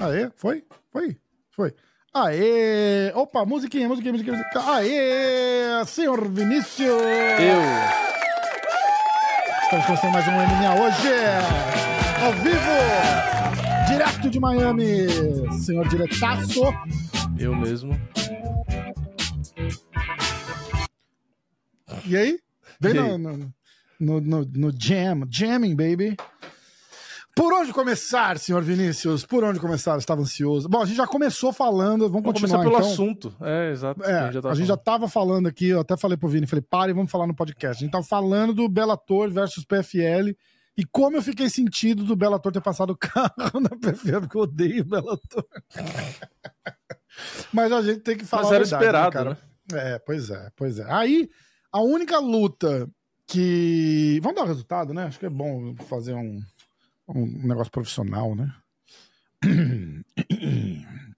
Aê, foi? Foi? Foi. Aê! Opa, musiquinha, musiquinha, musiquinha, musiquinha. Aê! Senhor Vinícius! Eu. Estamos começando mais um MMA hoje! Ao vivo! Direto de Miami! Senhor diretaço! Eu mesmo. E aí? Vem E aí? no, no, no, no- no jam, jamming, baby. Por onde começar, senhor Vinícius? Por onde começar? Eu Estava ansioso. Bom, a gente já começou falando, vamos Vamos continuar começar pelo então. assunto. É, exato. É, a gente já, tá a gente já falando. tava falando aqui, eu até falei pro Vini, falei, pare, vamos falar no podcast. A gente tava falando do Bellator versus PFL e como eu fiquei sentido do Bellator ter passado o carro na PFL, porque eu odeio o Bellator. Mas a gente tem que falar Mas era verdade, esperado, cara? né? É, pois é, pois é. Aí, a única luta que... Vamos dar o resultado, né? Acho que é bom fazer um, um negócio profissional, né?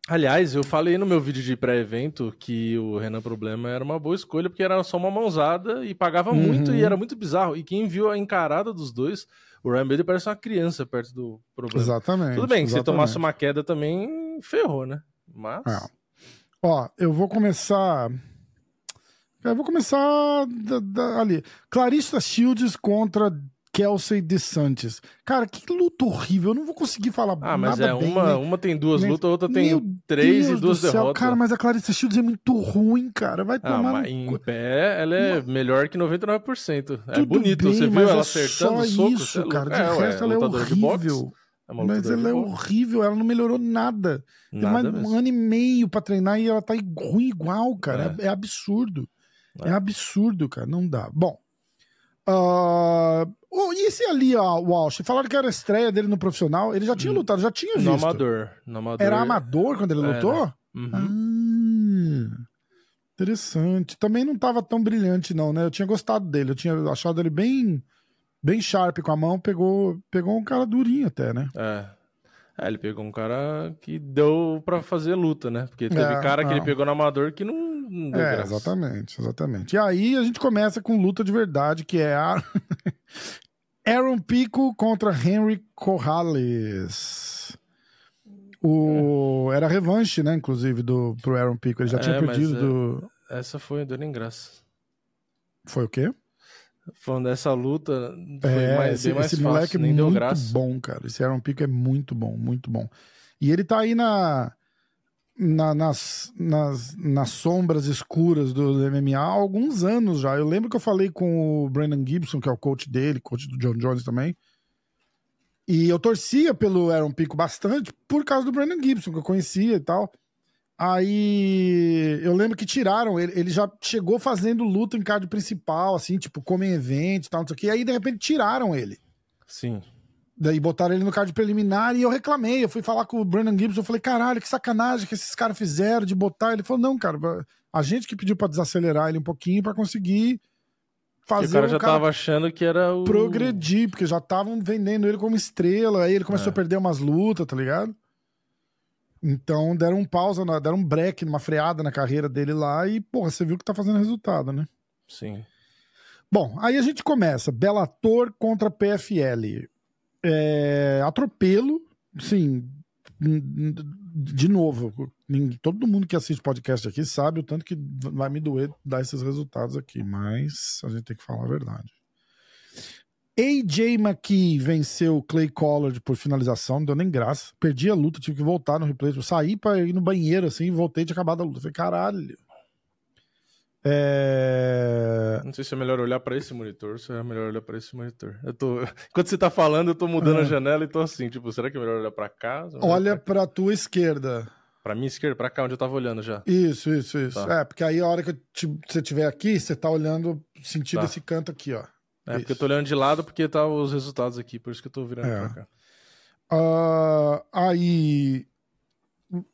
Aliás, eu falei no meu vídeo de pré-evento que o Renan Problema era uma boa escolha, porque era só uma mãozada e pagava Uhum. muito e era muito bizarro. E quem viu a encarada dos dois, o Ryan Bader parece uma criança perto do problema. Exatamente. Tudo bem, se exatamente. tomasse uma queda também, ferrou, né? Mas. É. Ó, eu vou começar. Eu vou começar da- da- ali. Clarissa Shields contra Kelsey DeSantis. Cara, que luta horrível. Eu não vou conseguir falar Ah, mas nada é, bem, uma, né? uma tem duas lutas, a outra Meu tem três Deus e duas do céu. derrotas. Cara, mas a Clarissa Shields é muito ruim, cara. Vai Ah, tomar mas no em pé ela é melhor que 99%. É Tudo bonito, bem, você mas viu ela é acertando o soco? isso, é cara. De É, ué, resto, ela é horrível. é uma Mas ela é horrível, ela não melhorou nada. Tem mais Nada um ano e meio pra treinar e ela tá ruim igual, cara. É, é absurdo. É. É. absurdo, cara. Não dá. Bom. Oh, e esse ali, ó, o Walsh? Falaram que era a estreia dele no profissional. Ele já tinha Hum. lutado, já tinha visto. No amador. No amador. Era amador quando ele Era. lutou? Uhum. Ah, interessante. Também não tava tão brilhante, não, né? Eu tinha gostado dele. Eu tinha achado ele bem, bem sharp com a mão. Pegou, pegou um cara durinho até, né? É. É, ele pegou um cara que deu pra fazer luta, né? Porque teve É, cara que não. ele pegou no amador que não, não deu É, graça. exatamente, exatamente. E aí a gente começa com luta de verdade, que é a Aaron Pico contra Henry Corrales. O... Era revanche, né, inclusive, do, pro Aaron Pico. Ele já É, tinha mas perdido é- do... Essa foi, deu nem graça. Foi o quê? Falando dessa luta, foi É, mais, esse, bem mais esse fácil, moleque é muito graça. bom, cara. Esse Aaron Pico é muito bom, muito bom. E ele tá aí na, na- nas, nas, nas sombras escuras do MMA há alguns anos já. Eu lembro que eu falei com o Brandon Gibson, que é o coach dele, coach do John Jones também. E eu torcia pelo Aaron Pico bastante por causa do Brandon Gibson, que eu conhecia e tal. Aí eu lembro que tiraram ele, ele já chegou fazendo luta em card principal, assim, tipo, como em evento e tal, não sei o quê. E aí, de repente, tiraram ele. Sim. Daí botaram ele no card preliminar e eu reclamei. Eu fui falar com o Brandon Gibson, eu falei, caralho, que sacanagem que esses caras fizeram de botar. Ele falou, não, cara, a gente que pediu pra desacelerar ele um pouquinho pra conseguir fazer o cara um já cara tava achando que era o. progredir, porque já estavam vendendo ele como estrela, aí ele começou É. a perder umas lutas, tá ligado? Então deram um pausa, deram um break, uma freada na carreira dele lá e, porra, você viu que tá fazendo resultado, né? Sim. Bom, aí a gente começa. Bellator contra PFL. É, atropelo, sim. De novo, todo mundo que assiste podcast aqui sabe o tanto que vai me doer dar esses resultados aqui, mas a gente tem que falar a verdade. AJ McKee venceu Clay Collard por finalização, não deu nem graça. Perdi a luta, tive que voltar no replay. Eu saí pra ir no banheiro assim e voltei de acabada a luta. Falei, caralho. É... Não sei se é melhor olhar para esse monitor se é melhor olhar para esse monitor. Eu tô... Enquanto você tá falando, eu tô mudando a janela e tô assim, tipo, será que é melhor olhar para cá? Olha pra tua esquerda. Pra minha esquerda, pra cá, onde eu tava olhando já. Isso, isso, isso. Tá. É, porque aí a hora que te, você estiver aqui, você tá olhando sentido tá. esse canto aqui, ó. É, isso. porque eu tô olhando de lado porque tá os resultados aqui, por isso que eu tô virando é. pra cá. Uh, aí.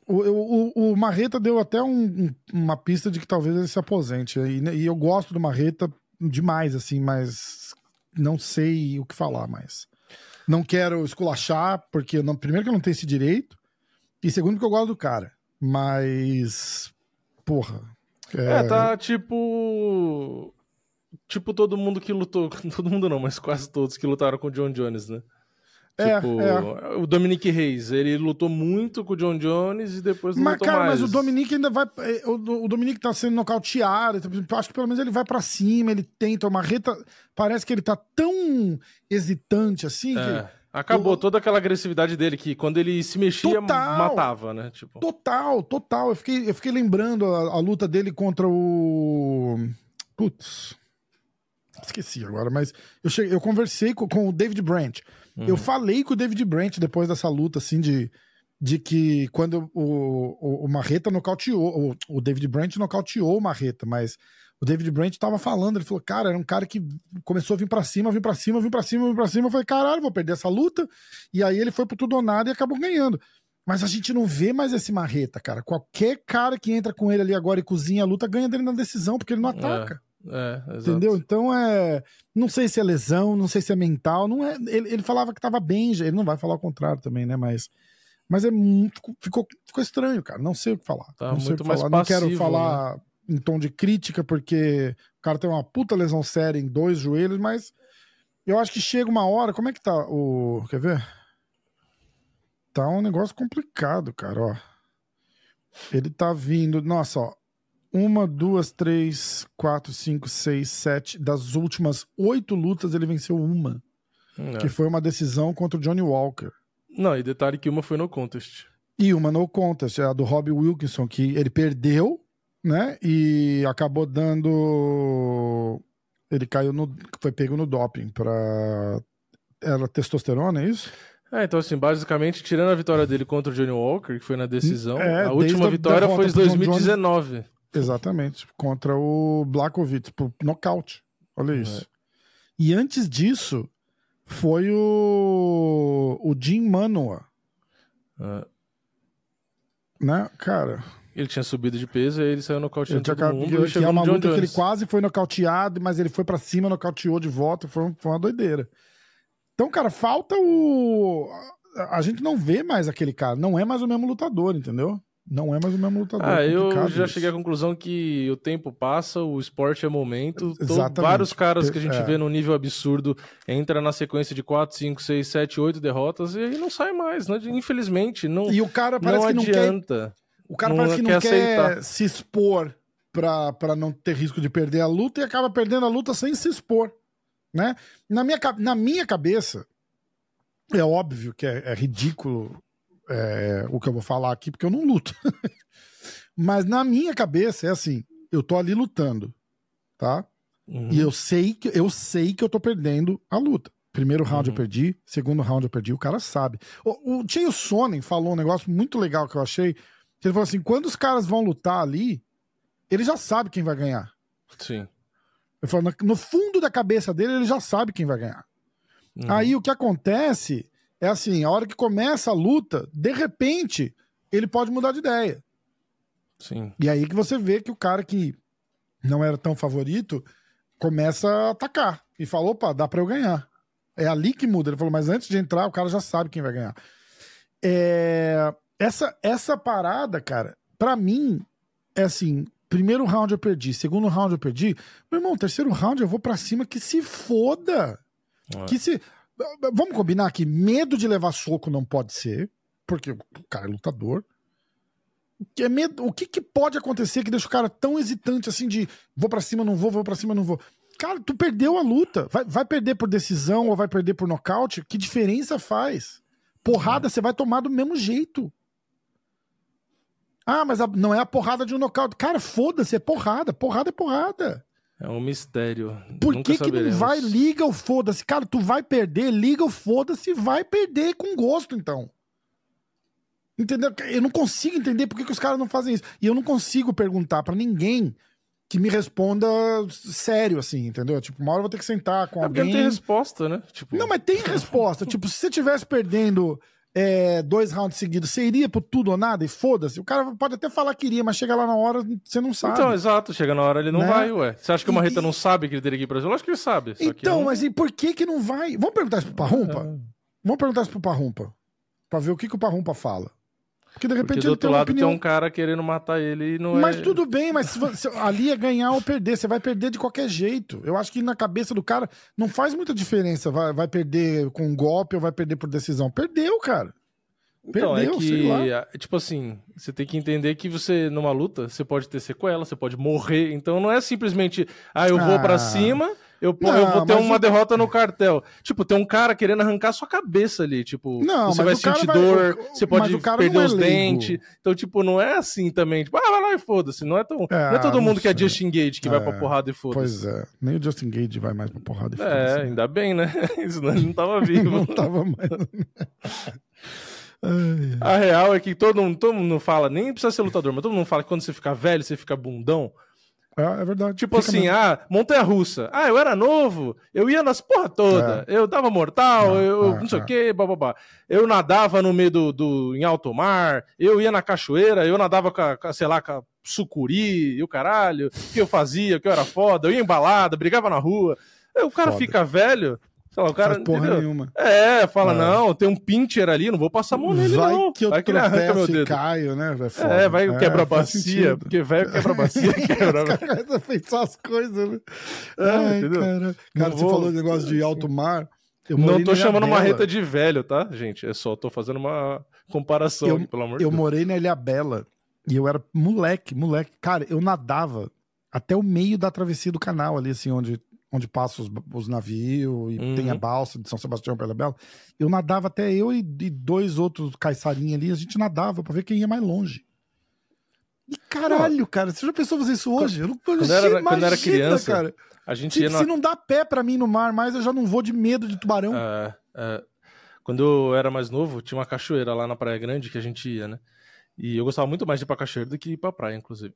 O, o, o, Marreta deu até um, uma pista de que talvez ele se aposente. E, e, eu gosto do Marreta demais, assim, mas não sei o que falar mais. Não quero esculachar, porque não, primeiro que eu não tenho esse direito, e segundo que eu gosto do cara. Mas. Porra. É, é tá tipo tipo todo mundo que lutou, todo mundo não, mas quase todos que lutaram com o John Jones, né? É, tipo, é. o Dominique Reis, ele lutou muito com o John Jones e depois não mas, lutou cara, mais. Mas o Dominique ainda vai. Eh, o, o Dominique tá sendo nocauteado. Então, acho que pelo menos ele vai para cima, ele tenta. O Marreta parece que ele tá tão hesitante assim é. que. Acabou o... toda aquela agressividade dele que quando ele se mexia, total, matava, né? Tipo... Total, total. Eu fiquei, eu fiquei lembrando a, a luta dele contra o. Putz. Esqueci agora, mas eu, cheguei, eu conversei com, com o David Branch. Uhum. Eu falei com o David Branch depois dessa luta, assim, de, de que quando o, o, o Marreta nocauteou, o, o David Branch nocauteou o Marreta, mas o David Branch tava falando, ele falou, cara, era um cara que começou a vir para cima, vir para cima, vir para cima, vir para cima. Eu falei, caralho, vou perder essa luta. E aí ele foi pro tudo ou nada e acabou ganhando. Mas a gente não vê mais esse marreta, cara. Qualquer cara que entra com ele ali agora e cozinha a luta ganha dele na decisão, porque ele não ataca. É, é, Entendeu? Então é. Não sei se é lesão, não sei se é mental. Não é. Ele, ele falava que tava bem, ele não vai falar o contrário também, né? Mas. Mas é muito. Ficou, ficou estranho, cara. Não sei o que falar. Tá não sei o que mais falar. Passivo, não quero falar né? em tom de crítica, porque o cara tem uma puta lesão séria em dois joelhos, mas eu acho que chega uma hora. Como é que tá o. Quer ver? Tá um negócio complicado, cara, ó. Ele tá vindo. Nossa, ó uma, duas, três, quatro, cinco, seis, sete. Das últimas oito lutas, ele venceu uma. É. Que foi uma decisão contra o Johnny Walker. Não, e detalhe que uma foi no contest. E uma no contest, é a do Robbie Wilkinson, que ele perdeu, né? E acabou dando. Ele caiu no. Foi pego no doping pra. Era testosterona, é isso? É, então assim, basicamente, tirando a vitória dele contra o Johnny Walker, que foi na decisão, é, a última vitória foi em 2019. Exatamente, contra o Blakovic, por nocaute. Olha é. isso. É. E antes disso, foi o, o Jim Manoa. É. Né, cara? Ele tinha subido de peso e ele saiu nocauteando ele todo mundo. Que, que é uma luta Jones. que ele quase foi nocauteado, mas ele foi para cima, nocauteou de volta, foi, foi uma doideira. Então, cara, falta o... A gente não vê mais aquele cara, não é mais o mesmo lutador, entendeu? Não é mais o mesmo lutador. Ah, eu já isso. cheguei à conclusão que o tempo passa, o esporte é momento. Exatamente. Vários caras que a gente é. vê no nível absurdo entra na sequência de 4, 5, 6, 7, 8 derrotas e aí não sai mais, né? Infelizmente, não E o cara parece não que adianta. não quer... O cara não parece que não quer, quer se expor pra não ter risco de perder a luta e acaba perdendo a luta sem se expor, né? Na minha, na minha cabeça, é óbvio que é, é ridículo é, o que eu vou falar aqui, porque eu não luto. Mas na minha cabeça é assim: eu tô ali lutando, tá? Uhum. E eu sei que eu sei que eu tô perdendo a luta. Primeiro round uhum. eu perdi, segundo round eu perdi, o cara sabe. O, o Tio Sonnen falou um negócio muito legal que eu achei. Que ele falou assim: quando os caras vão lutar ali, ele já sabe quem vai ganhar. Sim. Ele falou, no fundo da cabeça dele, ele já sabe quem vai ganhar. Uhum. Aí o que acontece é assim, a hora que começa a luta, de repente, ele pode mudar de ideia. Sim. E aí que você vê que o cara que não era tão favorito começa a atacar e fala, opa, dá para eu ganhar. É ali que muda. Ele falou, mas antes de entrar, o cara já sabe quem vai ganhar. É... Essa, essa parada, cara, para mim, é assim, primeiro round eu perdi, segundo round eu perdi. Meu irmão, terceiro round eu vou para cima que se foda. É. Que se Vamos combinar que medo de levar soco não pode ser, porque o cara é lutador. Que é medo, o que, que pode acontecer que deixa o cara tão hesitante assim de vou para cima, não vou, vou para cima, não vou? Cara, tu perdeu a luta. Vai, vai perder por decisão ou vai perder por nocaute? Que diferença faz? Porrada você vai tomar do mesmo jeito. Ah, mas a, não é a porrada de um nocaute. Cara, foda-se, é porrada. Porrada é porrada. É um mistério. Por Nunca que, que não vai? Liga o foda-se. Cara, tu vai perder, liga o foda-se, vai perder com gosto, então. Entendeu? Eu não consigo entender por que, que os caras não fazem isso. E eu não consigo perguntar para ninguém que me responda sério, assim, entendeu? Tipo, uma hora eu vou ter que sentar com é alguém. Não tem resposta, né? Tipo... Não, mas tem resposta. tipo, se você tivesse perdendo é, dois rounds seguidos, você iria pro tudo ou nada e foda-se? O cara pode até falar que iria, mas chega lá na hora, você não sabe. Então, exato, chega na hora ele não né? vai, ué. Você acha que o Marreta e... não sabe que ele teria que ir pro Brasil? Acho que ele sabe. então, não... mas e por que que não vai? Vamos perguntar isso pro Parrumpa? É. Vamos perguntar isso pro Parrumpa. Pra ver o que, que o Parrumpa fala. Porque de repente Porque do outro lado opinião... tem um cara querendo matar ele e não Mas é... tudo bem, mas você, ali é ganhar ou perder. Você vai perder de qualquer jeito. Eu acho que na cabeça do cara não faz muita diferença. Vai, vai perder com um golpe ou vai perder por decisão. Perdeu, cara. Então, é Perdeu, é que, é, tipo assim, você tem que entender que você, numa luta, você pode ter sequela, você pode morrer. Então não é simplesmente, ah, eu vou ah. para cima eu, não, eu vou ter uma o... derrota no cartel. Tipo, tem um cara querendo arrancar sua cabeça ali. Tipo, não, você vai sentir dor, vai... você pode perder os é dentes. Então, tipo, não é assim também. Tipo, ah, vai lá e foda-se. Não é tão. É, não é todo mundo que é Justin Gage que é, vai pra porrada e foda-se. Pois é. Nem o Justin Gage vai mais pra porrada e foda-se. É, né? ainda bem, né? Senão ele não tava vivo. não tava mais. A real é que todo mundo, todo mundo fala, nem precisa ser lutador, mas todo mundo fala que quando você fica velho, você fica bundão. É, é verdade. Tipo Fica assim, mesmo. ah, montanha russa. Ah, eu era novo, eu ia nas porra toda. É. Eu dava mortal, é, eu é, não sei o é. que, bababá. Eu nadava no meio do, do. em alto mar, eu ia na cachoeira, eu nadava com, a, sei lá, com a sucuri e o caralho. O que eu fazia, o que eu era foda, eu ia embalada, brigava na rua. O cara foda. fica velho, Sei lá, o cara. Faz porra entendeu? nenhuma. É, fala, é. não, tem um pincher ali, não vou passar a mão nele, vai não. Que eu vai que ele arranca meu dedo. caio, né? É, é vai é, quebra bacia, porque velho quebra bacia, quebra. Os pensar as coisas, né? É, Ai, entendeu? Cara, cara você vou... falou negócio de alto mar. não tô chamando uma reta de velho, tá, gente? É só tô fazendo uma comparação, eu, aqui, pelo amor de Deus. Eu morei na Ilha Bela e eu era moleque, moleque. Cara, eu nadava até o meio da travessia do canal ali, assim, onde onde passam os, os navios e uhum. tem a balsa de São Sebastião para Bela. Eu nadava até eu e, e dois outros caiçarinhos ali, a gente nadava para ver quem ia mais longe. E caralho, cara, você já pensou fazer isso hoje? Eu não quando, era, imagina, quando era criança, cara. A gente se, se não dá pé para mim no mar mais, eu já não vou de medo de tubarão. É, é. Quando eu era mais novo, tinha uma cachoeira lá na Praia Grande que a gente ia, né? E eu gostava muito mais de ir pra cachoeira do que ir pra praia, inclusive.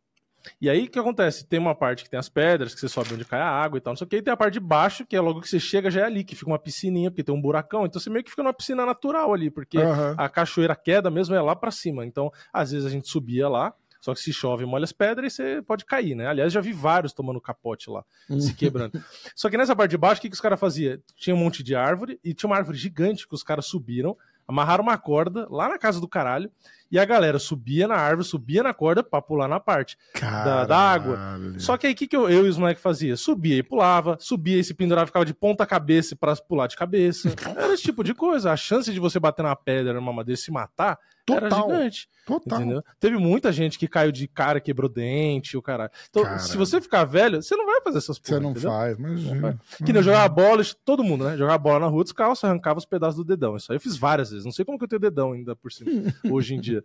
E aí o que acontece? Tem uma parte que tem as pedras, que você sobe onde cai a água e tal, não sei o que, e tem a parte de baixo, que é logo que você chega já é ali, que fica uma piscininha, porque tem um buracão, então você meio que fica numa piscina natural ali, porque uhum. a cachoeira queda mesmo é lá para cima. Então, às vezes a gente subia lá, só que se chove, molha as pedras e você pode cair, né? Aliás, já vi vários tomando capote lá, se uhum. quebrando. Só que nessa parte de baixo, o que, que os caras faziam? Tinha um monte de árvore e tinha uma árvore gigante que os caras subiram, amarraram uma corda lá na casa do caralho e a galera subia na árvore, subia na corda pra pular na parte da, da, água. Só que aí o que, que eu, eu e os moleques fazia? Subia e pulava, subia e se pendurava, ficava de ponta cabeça para pular de cabeça. Era esse tipo de coisa. A chance de você bater na pedra numa madeira e se matar Total. era gigante. Total. Entendeu? Teve muita gente que caiu de cara, quebrou dente, o cara. Então, Caramba. se você ficar velho, você não vai fazer essas coisas. Você não entendeu? faz, imagina. Que nem jogar bola, todo mundo, né? Jogar bola na rua descalço, arrancava os pedaços do dedão. Isso aí eu fiz várias vezes. Não sei como que eu tenho dedão ainda por cima, hoje em dia.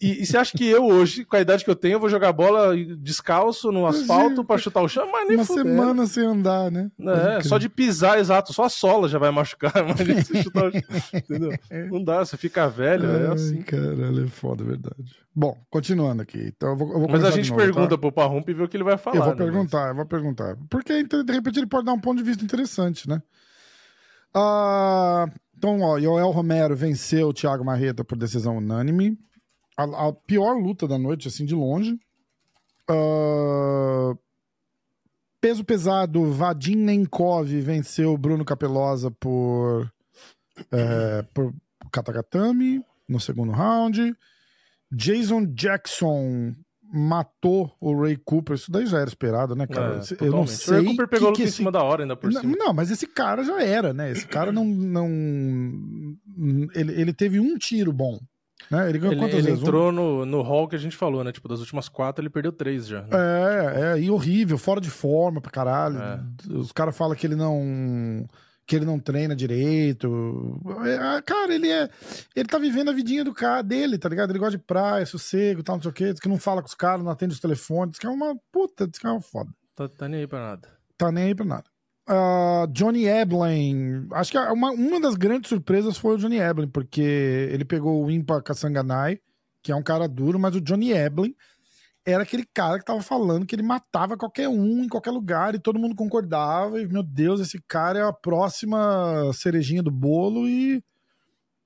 E, e, você acha que eu hoje, com a idade que eu tenho, eu vou jogar bola descalço no asfalto para chutar o chão? Mas nem Uma semana sem andar, né? É, só de pisar, exato. Só a sola já vai machucar. Mas chutar o chão, entendeu? Não dá, você fica velho, é é assim. Caralho, é foda, é verdade. Bom, continuando aqui. Então eu vou, eu vou Mas a gente novo, pergunta tá? pro Parrump e vê o que ele vai falar. Eu vou né, perguntar, mas... eu vou perguntar. Porque de repente ele pode dar um ponto de vista interessante, né? Ah, então, ó, Joel Romero venceu o Thiago Marreta por decisão unânime. A, a pior luta da noite, assim, de longe. Uh, peso pesado, Vadim Nenkov venceu Bruno Capelosa por, é, por Katagatame no segundo round. Jason Jackson matou o Ray Cooper. Isso daí já era esperado, né, cara? É, eu não sei. O Ray Cooper pegou que, que esse... em cima da hora ainda por não, cima. Não, mas esse cara já era, né? Esse cara não. não... Ele, ele teve um tiro bom. Né? Ele ganhou ele, ele entrou no, no hall que a gente falou, né? Tipo, das últimas quatro, ele perdeu três já. Né? É, é, e horrível, fora de forma pra caralho. É. Os caras falam que ele não. Que ele não treina direito. É, cara, ele é. Ele tá vivendo a vidinha do cara dele, tá ligado? Ele gosta de praia, sossego e tal, não sei o quê. Diz que não fala com os caras, não atende os telefones. Diz que é uma puta, diz que é uma foda. Tá, tá nem aí pra nada. Tá nem aí pra nada. Uh, Johnny Eblin. Acho que uma, uma das grandes surpresas foi o Johnny Eblin, porque ele pegou o Impa Kassanganai, que é um cara duro, mas o Johnny Eblin era aquele cara que tava falando que ele matava qualquer um em qualquer lugar e todo mundo concordava. E, meu Deus, esse cara é a próxima cerejinha do bolo e.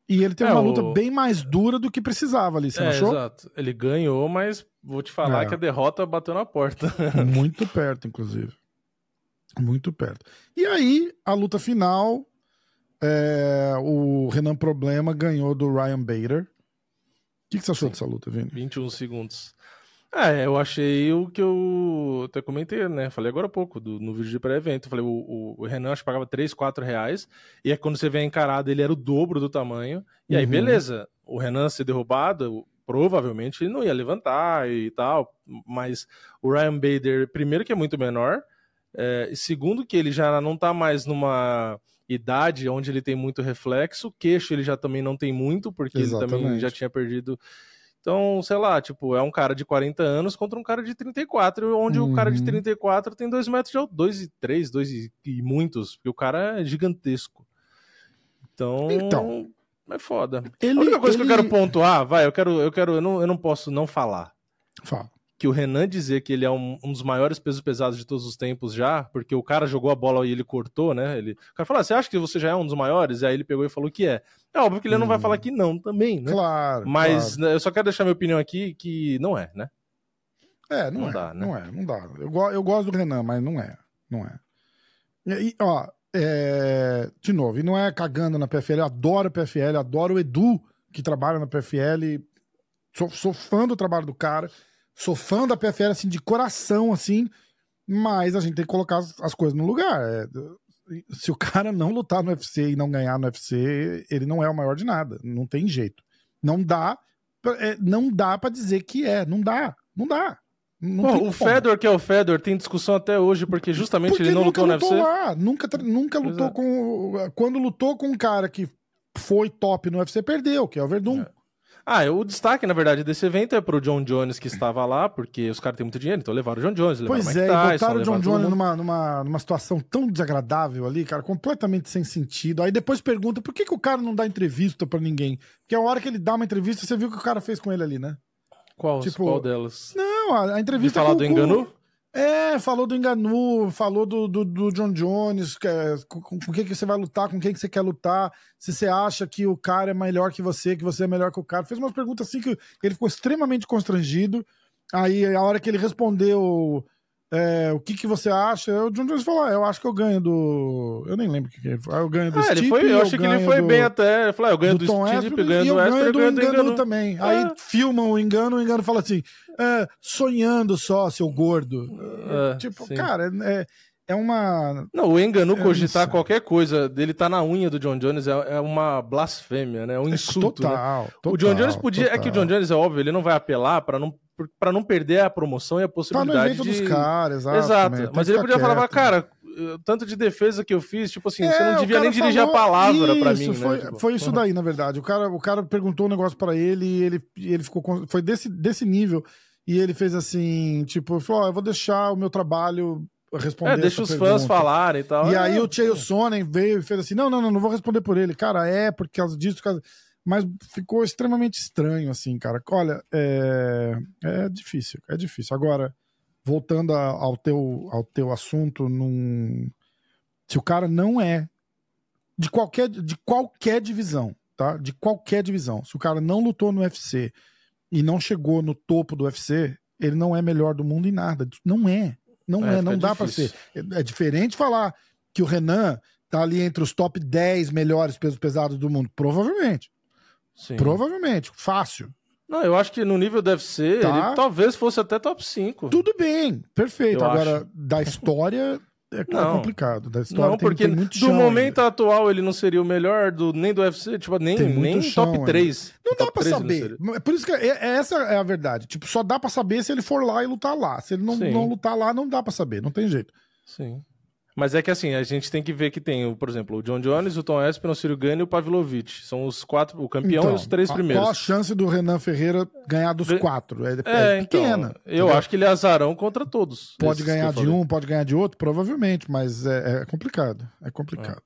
E ele teve é, uma luta o... bem mais dura do que precisava ali, você é, achou? Exato. Ele ganhou, mas vou te falar é. que a derrota bateu na porta. Muito perto, inclusive. Muito perto. E aí, a luta final, é, o Renan Problema ganhou do Ryan Bader. O que, que você achou Sim. dessa luta, Vini? 21 segundos. É, eu achei o que eu até comentei, né? Falei agora há pouco do, no vídeo de pré-evento. Falei, o, o, Renan acho que pagava 3, 4 reais. E é quando você vê a encarada, ele era o dobro do tamanho. E aí, uhum. beleza. O Renan ser derrubado, provavelmente ele não ia levantar e tal. Mas o Ryan Bader, primeiro que é muito menor. É, segundo, que ele já não está mais numa idade onde ele tem muito reflexo, o queixo ele já também não tem muito, porque Exatamente. ele também já tinha perdido. Então, sei lá, tipo, é um cara de 40 anos contra um cara de 34, onde uhum. o cara de 34 uhum. tem 2 metros de altura, 2 e 3, 2 e, e muitos, porque o cara é gigantesco. Então, então é foda. Ele, a única coisa ele... que eu quero pontuar, vai, eu quero, eu quero, eu não, eu não posso não falar. Fala que o Renan dizer que ele é um, um, dos maiores pesos pesados de todos os tempos já, porque o cara jogou a bola e ele cortou, né? Ele, o cara falou: ah, você acha que você já é um dos maiores? E aí ele pegou e falou que é. É óbvio que ele hum. não vai falar que não também, né? Claro. Mas claro. Né, eu só quero deixar minha opinião aqui que não é, né? É, não, não é, dá, né? Não é, não dá. Eu, eu gosto do Renan, mas não é. Não é. E, ó, é, de novo, e não é cagando na PFL, eu adoro a PFL, adoro o Edu que trabalha na PFL. Sou, sou fã do trabalho do cara sou fã da PFL, assim, de coração, assim, mas a gente tem que colocar as, as coisas no lugar. É, se o cara não lutar no UFC e não ganhar no UFC, ele não é o maior de nada. Não tem jeito. Não dá, é, não dá para dizer que é. Não dá. Não dá. Não Pô, o Fedor, que é o Fedor, tem discussão até hoje, porque justamente porque ele não lutou, lutou no UFC. Lá, nunca, nunca lutou é. com. Quando lutou com um cara que foi top no UFC, perdeu, que é o Verdun. É. Ah, o destaque, na verdade, desse evento é pro John Jones que estava lá, porque os caras têm muito dinheiro, então levaram o John Jones, levaram pois o Mike é, Tyson, botaram o John Jones numa, numa, numa situação tão desagradável ali, cara, completamente sem sentido. Aí depois pergunta por que, que o cara não dá entrevista para ninguém? Porque a hora que ele dá uma entrevista, você viu o que o cara fez com ele ali, né? Qual, tipo, qual delas? Não, a, a entrevista. De falar do engano? É, falou do Enganu, falou do, do, do John Jones, é, com, com, quem que você vai lutar, com quem que você quer lutar, se você acha que o cara é melhor que você, que você é melhor que o cara. Fez umas perguntas assim que ele ficou extremamente constrangido. Aí, a hora que ele respondeu é, o que, que você acha, o John Jones falou, ah, eu acho que eu ganho do... Eu nem lembro o que, que ele falou. Eu ganho do ah, Stipe, foi, eu, eu achei que ele foi do... bem até. Ele falou, ah, eu ganho do, do Stipe, ganho do Esper, eu ganho do Engano também. É. Aí filmam o Engano, o Engano fala assim, é, sonhando só, seu gordo. É, tipo, sim. cara, é, é uma. Não, o Engano cogitar qualquer coisa dele tá na unha do John Jones é, é uma blasfêmia, né? É um é insulto. Total, né? total, O John Jones podia. Total. É que o John Jones é óbvio, ele não vai apelar para não para não perder a promoção e a possibilidade tá no de. Dos caras, exato. exato. Mas ele podia quieto. falar, cara, tanto de defesa que eu fiz, tipo assim, é, você não devia nem dirigir a palavra para mim. Foi, né? tipo, foi isso daí, na verdade. O cara, o cara perguntou um negócio para ele e ele, ele ficou. Foi desse, desse nível. E ele fez assim, tipo, falou: oh, eu vou deixar o meu trabalho responder. É, deixa os pergunta. fãs falarem e tal. E é, aí o Chael Sonnen veio e fez assim: não, não, não, não vou responder por ele. Cara, é, por causa disso, por causa... Mas ficou extremamente estranho, assim, cara. Olha, é, é difícil, é difícil. Agora, voltando ao teu, ao teu assunto, num... se o cara não é de qualquer, de qualquer divisão, tá? De qualquer divisão. Se o cara não lutou no UFC e não chegou no topo do UFC, ele não é melhor do mundo em nada. Não é. Não é, é não dá para ser. É, é diferente falar que o Renan tá ali entre os top 10 melhores pesos pesados do mundo. Provavelmente. Sim. Provavelmente. Fácil. Não, eu acho que no nível deve ser, tá. ele talvez fosse até top 5. Tudo bem, perfeito. Eu Agora, acho. da história, é não, complicado. Da história não, tem, porque tem do chão momento ainda. atual ele não seria o melhor do, nem do UFC, tipo, nem, nem chão top ainda. 3. Não dá pra 3 ele não saber. É Por isso que é- é- essa é a verdade. Tipo, só dá pra saber se ele for lá e lutar lá. Se ele não, Sim. não lutar lá, não dá pra saber. Não tem jeito. Sim. Mas é que assim, a gente tem que ver que tem, por exemplo, o John Jones, o Tom Espinal, o Ciro Gane e o Pavlovich. São os quatro, o campeão Então, e os três a- primeiros. Qual a chance do Renan Ferreira ganhar dos quatro? É, É, é então, pequena. eu entendeu? acho que ele é azarão contra todos. Pode ganhar de um, pode ganhar de outro, provavelmente, mas é, é complicado. É complicado.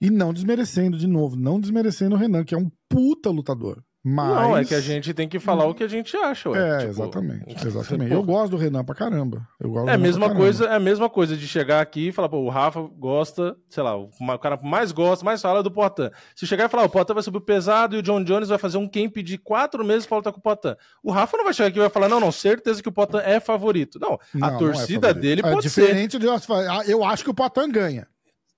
E não desmerecendo de novo, não desmerecendo o Renan, que é um puta lutador. Mas... Não, é que a gente tem que falar o que a gente acha, ué. É, Tipo, exatamente, exatamente. Eu gosto do Renan pra caramba. Eu gosto É a mesma coisa, é a mesma coisa de chegar aqui e falar, pô, o Rafa gosta, sei lá, o cara mais gosta, mais fala é do Poitin. Se chegar e falar, o Poitin vai subir pesado e o John Jones vai fazer um camp de quatro meses pra lutar com o Poitin. O Rafa não vai chegar aqui e vai falar, não, não, certeza que o Poitin é favorito. Não, Não, a não é torcida dele é pode ser. diferente de eu falar, eu acho que o Poitin ganha.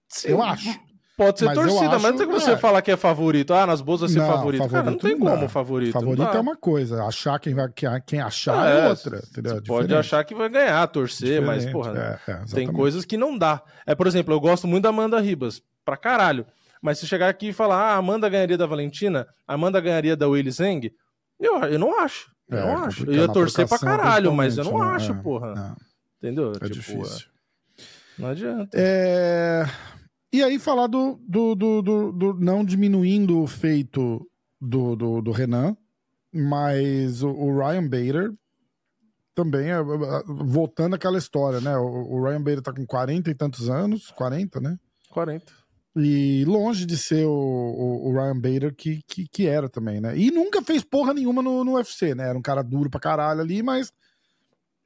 Sim, Eu acho. Pode ser Mas torcida, mas não acho- tem como você é. falar que é favorito. Ah, nas bolsas ser Não, favorito. Cara, não tem não como favorito. não Favorito é uma coisa, achar quem vai quem, quem achar Ah, é, é, outra? Você pode achar que vai ganhar, torcer, mas, Diferente, porra, é, é, tem coisas que não dá. É, por exemplo, eu gosto muito da Amanda Ribas, pra caralho. Mas se chegar aqui e falar, ah, a Amanda ganharia da Valentina, a Amanda ganharia da Willy Zeng, eu, eu não acho. Eu É, não é acho. Eu ia torcer pra caralho, mas eu não acho, né? porra. Não, Entendeu? é Tipo, difícil. Não adianta. É, E aí falar do, do, do, do- do não diminuindo o feito do, do, do Renan, mas o, o Ryan Bader também, é, é, voltando àquela história, né? O, o Ryan Bader tá com 40 e tantos anos, 40, né? 40. E longe de ser o, o- o Ryan Bader que, que, que era também, né? E nunca fez porra nenhuma no, no UFC, né? Era um cara duro pra caralho ali, mas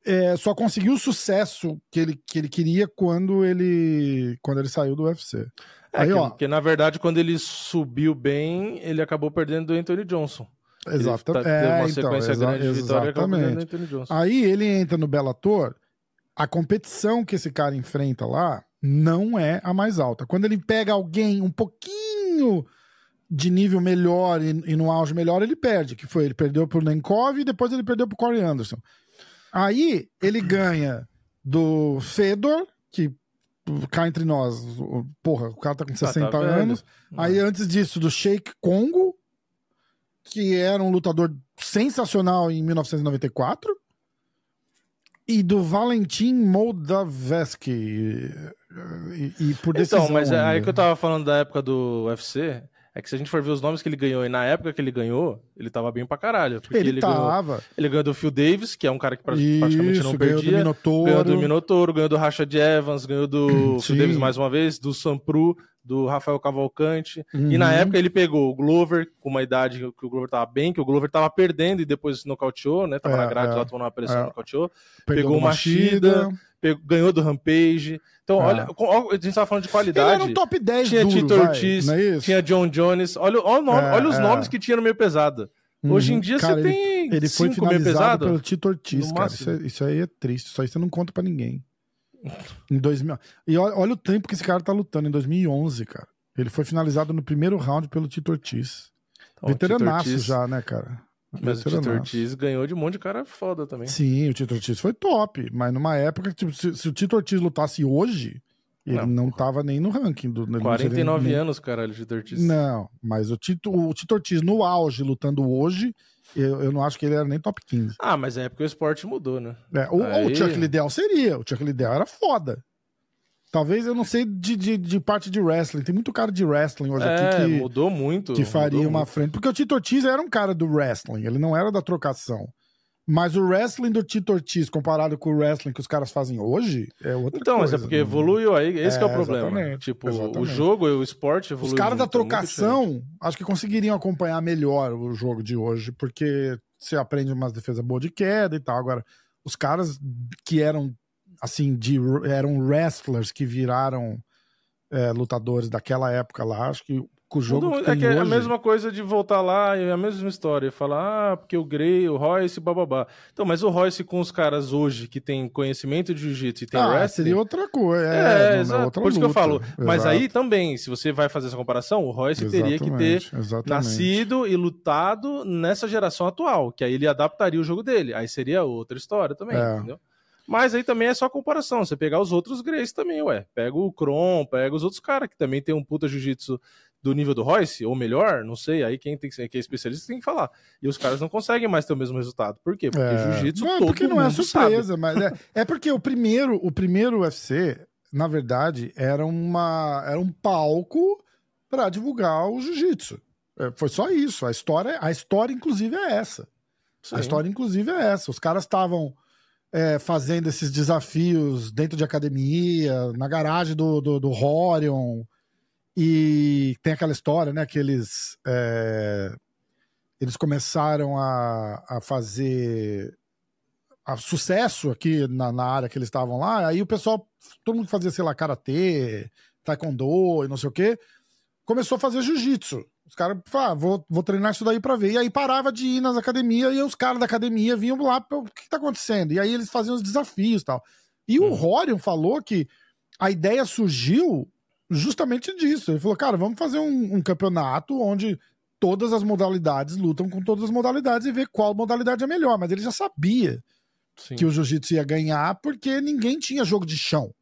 é, só conseguiu o sucesso que ele, que ele queria quando ele, quando ele saiu do UFC. É, Aí, que, ó. porque na verdade, quando ele subiu bem, ele acabou perdendo do Anthony Johnson. Exato. Ele tá- é, uma então, sequência exa- grande de vitória exatamente. Anthony Johnson. Aí ele entra no Bellator, a competição que esse cara enfrenta lá não é a mais alta. Quando ele pega alguém um pouquinho de nível melhor e, e no auge melhor, ele perde. Que foi, ele perdeu pro Nenkov e depois ele perdeu pro Corey Anderson. Aí ele ganha do Fedor, que cá entre nós, porra, o cara tá com 60 tá velho. anos. Aí antes disso, do Sheik Congo, que era um lutador sensacional em 1994. E do Valentim Moldavsky. E, e por decisão. Então, mas é aí que eu tava falando da época do UFC, é que se a gente for ver os nomes que ele ganhou, e na época que ele ganhou, ele tava bem pra caralho. Ele, ele, ganhou, tava. ele ganhou do Phil Davis, que é um cara que pra- praticamente Isso, não ganhou do perdia. Minotouro. Ganhou do Minotouro, ganhou do Rashad Evans, ganhou do Phil Sim. Davis mais uma vez, do Sampru, do Rafael Cavalcante. E Uhum. na época ele pegou o Glover, com uma idade que o Glover tava bem, que o Glover tava perdendo e depois nocauteou, né? Tava É, na grade é, lá tomando uma pressão, é. nocauteou. Pegou do o Machida, pegou- ganhou do Rampage. Então, É. olha, ó, a gente tava falando de Ele qualidade. era um top 10 Tinha duro, Tito Ortiz, é tinha John Jones. Olha, olha, nome- É, olha os é. nomes que tinha no meio pesado. Hoje em Uhum. dia Cara, você ele- tem Ele foi meio finalizado pesado. pelo Tito Ortiz, cara. Isso, é- isso aí é triste. Isso aí você não conta pra ninguém. Em 2000. E olha, olha o tempo que esse cara tá lutando. Em 2011, cara. Ele foi finalizado no primeiro round pelo Tito Ortiz. Então, Veteranaço Ortiz- já, né, cara? Mas o Tito. Ortiz ganhou de um monte de cara foda também. Sim, o Tito Ortiz foi top. Mas numa época, tipo, se, se o Tito Ortiz lutasse hoje, ele não, Não, tava nem no ranking. Do, ele não seria 49 nem- anos, caralho, o Tito Ortiz. Não, mas o Tito, o Tito Ortiz no auge, lutando hoje, eu, eu não acho que ele era nem top 15. Ah, mas é porque o esporte mudou, né? É, o, Aí- o Chuck Liddell seria. O Chuck Liddell era foda. Talvez eu não sei de, de, de parte de wrestling. Tem muito cara de wrestling hoje É, aqui que, mudou muito. que faria uma muito. frente. Porque o Tito Ortiz era um cara do wrestling, ele não era da trocação. Mas o wrestling do Tito Ortiz comparado com o wrestling que os caras fazem hoje é outra Então, coisa. mas é porque né? evoluiu aí, esse que é o É, problema. exatamente, Tipo, o exatamente. jogo e o esporte evoluiu Os caras da é trocação, acho que conseguiriam acompanhar melhor o jogo de hoje, porque você aprende umas defesas boas de queda e tal. Agora, os caras que eram, assim, de, eram wrestlers que viraram é, lutadores daquela época lá, acho que com o jogo Mudou, que é que é a hoje... mesma coisa de voltar lá e a mesma história. Falar, ah, porque o Gray, o Royce, bababá. Então, mas o Royce com os caras hoje que tem conhecimento de jiu-jitsu e tem ah, wrestling. seria outra coisa. É, É, é exato. outra Por isso que eu falo. Mas Exato. aí também, se você vai fazer essa comparação, o Royce teria que ter Exatamente, exatamente. nascido e lutado nessa geração atual, que aí ele adaptaria o jogo dele. Aí seria outra história também, É. entendeu? Mas aí também é só comparação. Você pegar os outros Grace também, ué. Pega o Kron, pega os outros caras que também tem um puta jiu-jitsu do nível do Royce, ou melhor, não sei, aí quem tem que quem é especialista tem que falar. E os caras não conseguem mais ter o mesmo resultado. Por quê? Porque é. jiu-jitsu todo porque não é surpresa, sabe. mas é, é porque o primeiro, o primeiro UFC, na verdade, era uma era um palco para divulgar o jiu-jitsu. É, foi só isso. A história, a história inclusive é essa. Sim. A história inclusive é essa. Os caras estavam é, fazendo esses desafios dentro de academia, na garagem do, do, do Horion, e tem aquela história, né, que eles, é, eles começaram a, a fazer a sucesso aqui na, na área que eles estavam lá, aí o pessoal, todo mundo fazia, sei lá, karatê, taekwondo e não sei o quê, começou a fazer jiu-jitsu. Os caras falaram, ah, vou, vou treinar isso daí pra ver. E aí parava de ir nas academias e os caras da academia vinham lá, o que, que tá acontecendo? E aí eles faziam os desafios e tal. E hum. o Rorion falou que a ideia surgiu justamente disso. Ele falou, cara, vamos fazer um, um, campeonato onde todas as modalidades lutam com todas as modalidades e ver qual modalidade é melhor. Mas ele já sabia Sim. que o jiu-jitsu ia ganhar porque ninguém tinha jogo de chão.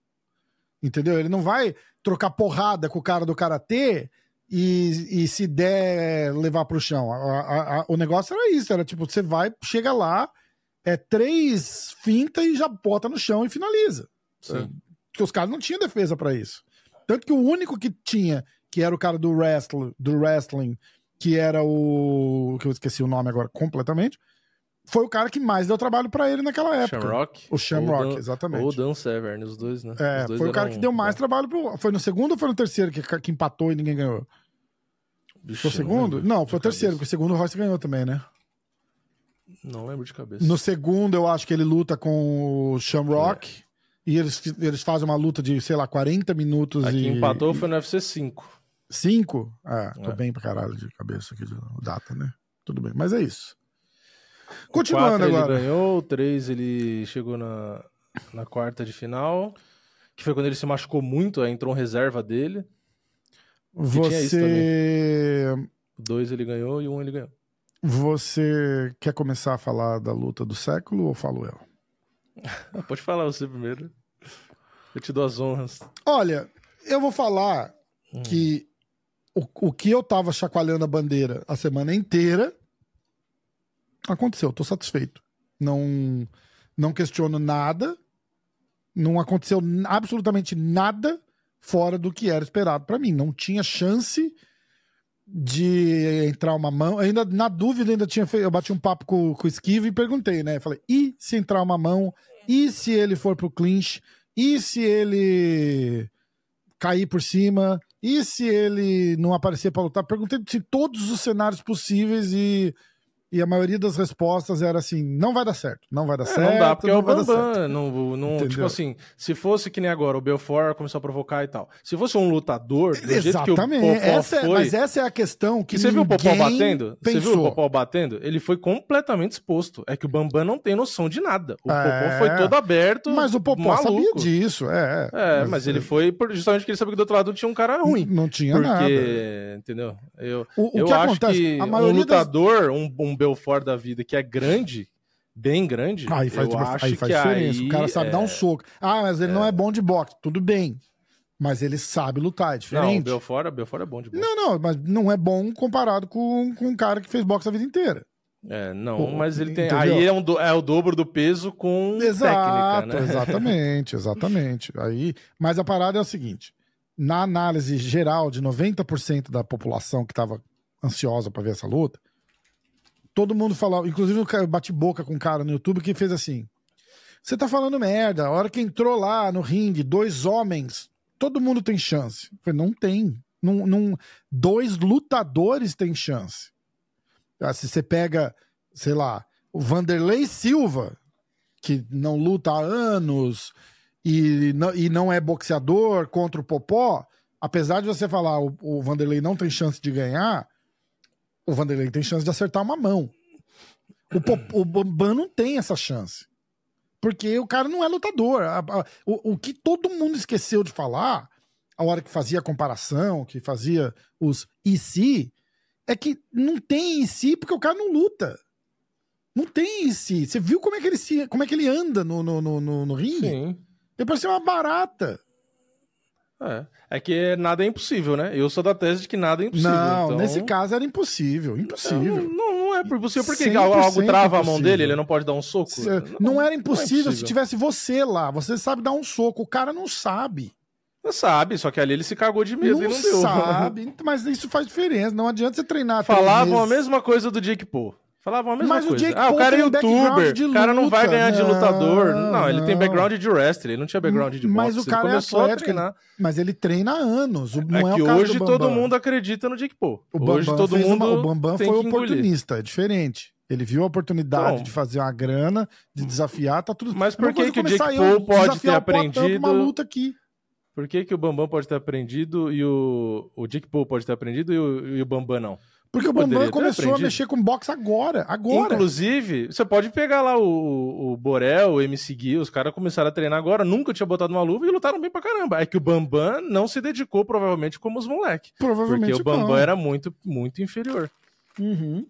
Entendeu? Ele não vai trocar porrada com o cara do karatê e, e se der levar pro chão. A, a, a, o negócio era isso, era tipo, você vai, chega lá, é três finta e já bota no chão e finaliza. Sim. Porque os caras não tinham defesa para isso. Tanto que o único que tinha, que era o cara do wrestling, do wrestling, que era o. que eu esqueci o nome agora completamente, foi o cara que mais deu trabalho para ele naquela época. Shamrock? O Shamrock, exatamente. Ou Dan Severn, os dois, né? É, dois foi o cara que deu mais trabalho pro. Foi no segundo ou foi no terceiro que, que empatou e ninguém ganhou? Bicho, foi o segundo? Não, não foi o terceiro, porque o segundo o Royce ganhou também, né? Não lembro de cabeça. No segundo, eu acho que ele luta com o Shamrock. É. E eles, eles fazem uma luta de, sei lá, 40 minutos Aqui e... empatou foi no UFC 5. 5? Ah, tô é. bem pra caralho de cabeça aqui de data, né? Tudo bem, mas é isso. Continuando agora. Ele ganhou, o 3 ele chegou na, na quarta de final, que foi quando ele se machucou muito, aí entrou um reserva dele. Você. 2 ele ganhou e o 1 um ele ganhou. Você quer começar a falar da luta do século ou falo eu? Pode falar você primeiro. Eu te dou as honras. Olha, eu vou falar hum. que o, o que eu tava chacoalhando a bandeira a semana inteira aconteceu. Tô satisfeito. Não, não questiono nada. Não aconteceu absolutamente nada fora do que era esperado para mim. Não tinha chance de entrar uma mão. Ainda na dúvida, ainda tinha feito, eu bati um papo com, com o Esquivo e perguntei, né? Falei, e se entrar uma mão? E se ele for pro clinch? E se ele cair por cima? E se ele não aparecer para lutar? Perguntei de todos os cenários possíveis e e a maioria das respostas era assim: não vai dar certo, não vai dar é, certo. Não dá, porque não é o Bambam. Não, não, tipo assim, se fosse que nem agora, o Belfort começou a provocar e tal. Se fosse um lutador, do Exatamente. jeito que o essa é, foi... Mas essa é a questão que. E você viu o Popó batendo? Pensou. Você viu o Popó batendo? Ele foi completamente exposto. É que o Bambam não tem noção de nada. O é... Popó foi todo aberto. Mas o Popó maluco. sabia disso, é. É, mas, mas ele foi justamente porque ele sabia que do outro lado tinha um cara ruim. Não tinha porque, nada. Entendeu? Eu, o, o eu que acho acontece? que um lutador, das... um, um Belfort da vida que é grande, bem grande, aí faz, eu acho aí faz que diferença. Aí o cara sabe é... dar um soco. Ah, mas ele é... não é bom de boxe. Tudo bem. Mas ele sabe lutar, é diferente. Não, o Belfort, Belfort é bom de boxe. Não, não, mas não é bom comparado com, com um cara que fez boxe a vida inteira. É, não, Pô, mas ele tem. Entendeu? Aí é, um do... é, o dobro do peso com Exato, técnica, né? Exatamente, exatamente. Aí, mas a parada é o seguinte: na análise geral de 90% da população que estava ansiosa para ver essa luta, todo mundo falava, inclusive eu bate boca com um cara no YouTube que fez assim: Você tá falando merda, a hora que entrou lá no ringue, dois homens, todo mundo tem chance. Eu falei, não tem. Num, num, dois lutadores têm chance. Ah, se você pega, sei lá, o Vanderlei Silva, que não luta há anos e não, e não é boxeador contra o Popó, apesar de você falar o, o Vanderlei não tem chance de ganhar, o Vanderlei tem chance de acertar uma mão. O, o Bambam não tem essa chance. Porque o cara não é lutador. O, o que todo mundo esqueceu de falar, a hora que fazia a comparação, que fazia os e se, é que não tem e se porque o cara não luta. Não tem esse. Você viu como é que ele, se, como é que ele anda no, no, no, no, no ringue? Sim. Ele parece uma barata. É. é que nada é impossível, né? Eu sou da tese de que nada é impossível. Não, então... nesse caso era impossível. Impossível. Não, não, não é impossível. Por que algo trava a mão dele? Ele não pode dar um soco? Se, não, não, era impossível, não é se tivesse você lá. Você sabe dar um soco. O cara não sabe. Não sabe, só que ali ele se cagou de medo não e não deu. sabe, mas isso faz diferença. Não adianta você treinar. Falavam a mesma coisa do Jake Paul. Falavam a mesma Mas coisa. O ah, o cara é youtuber, o cara não vai ganhar de lutador. Não, não, ele tem background de wrestling, ele não tinha background de boxe. Mas o cara ele é atlético, ele... mas ele treina há anos. Não é, é que hoje todo mundo acredita no Jake Paul. O Bambam hoje todo mundo uma... O Bambam foi oportunista, é diferente. Ele viu a oportunidade então, de fazer uma grana, de desafiar, tá tudo... Mas por que, que o Jake Paul pode ter aprendido... uma luta aqui. Por que, que o Bambam pode ter aprendido e o, o Jake Paul pode ter aprendido e o, e o Bambam não? Porque o Bambam começou a mexer com boxe agora, agora. Inclusive, você pode pegar lá o, o Borel, o MC Gui, os caras começaram a treinar agora, nunca tinha botado uma luva e lutaram bem pra caramba. É que o Bambam não se dedicou provavelmente como os moleques. Provavelmente Porque o Bambam não. era muito, muito inferior. Uhum.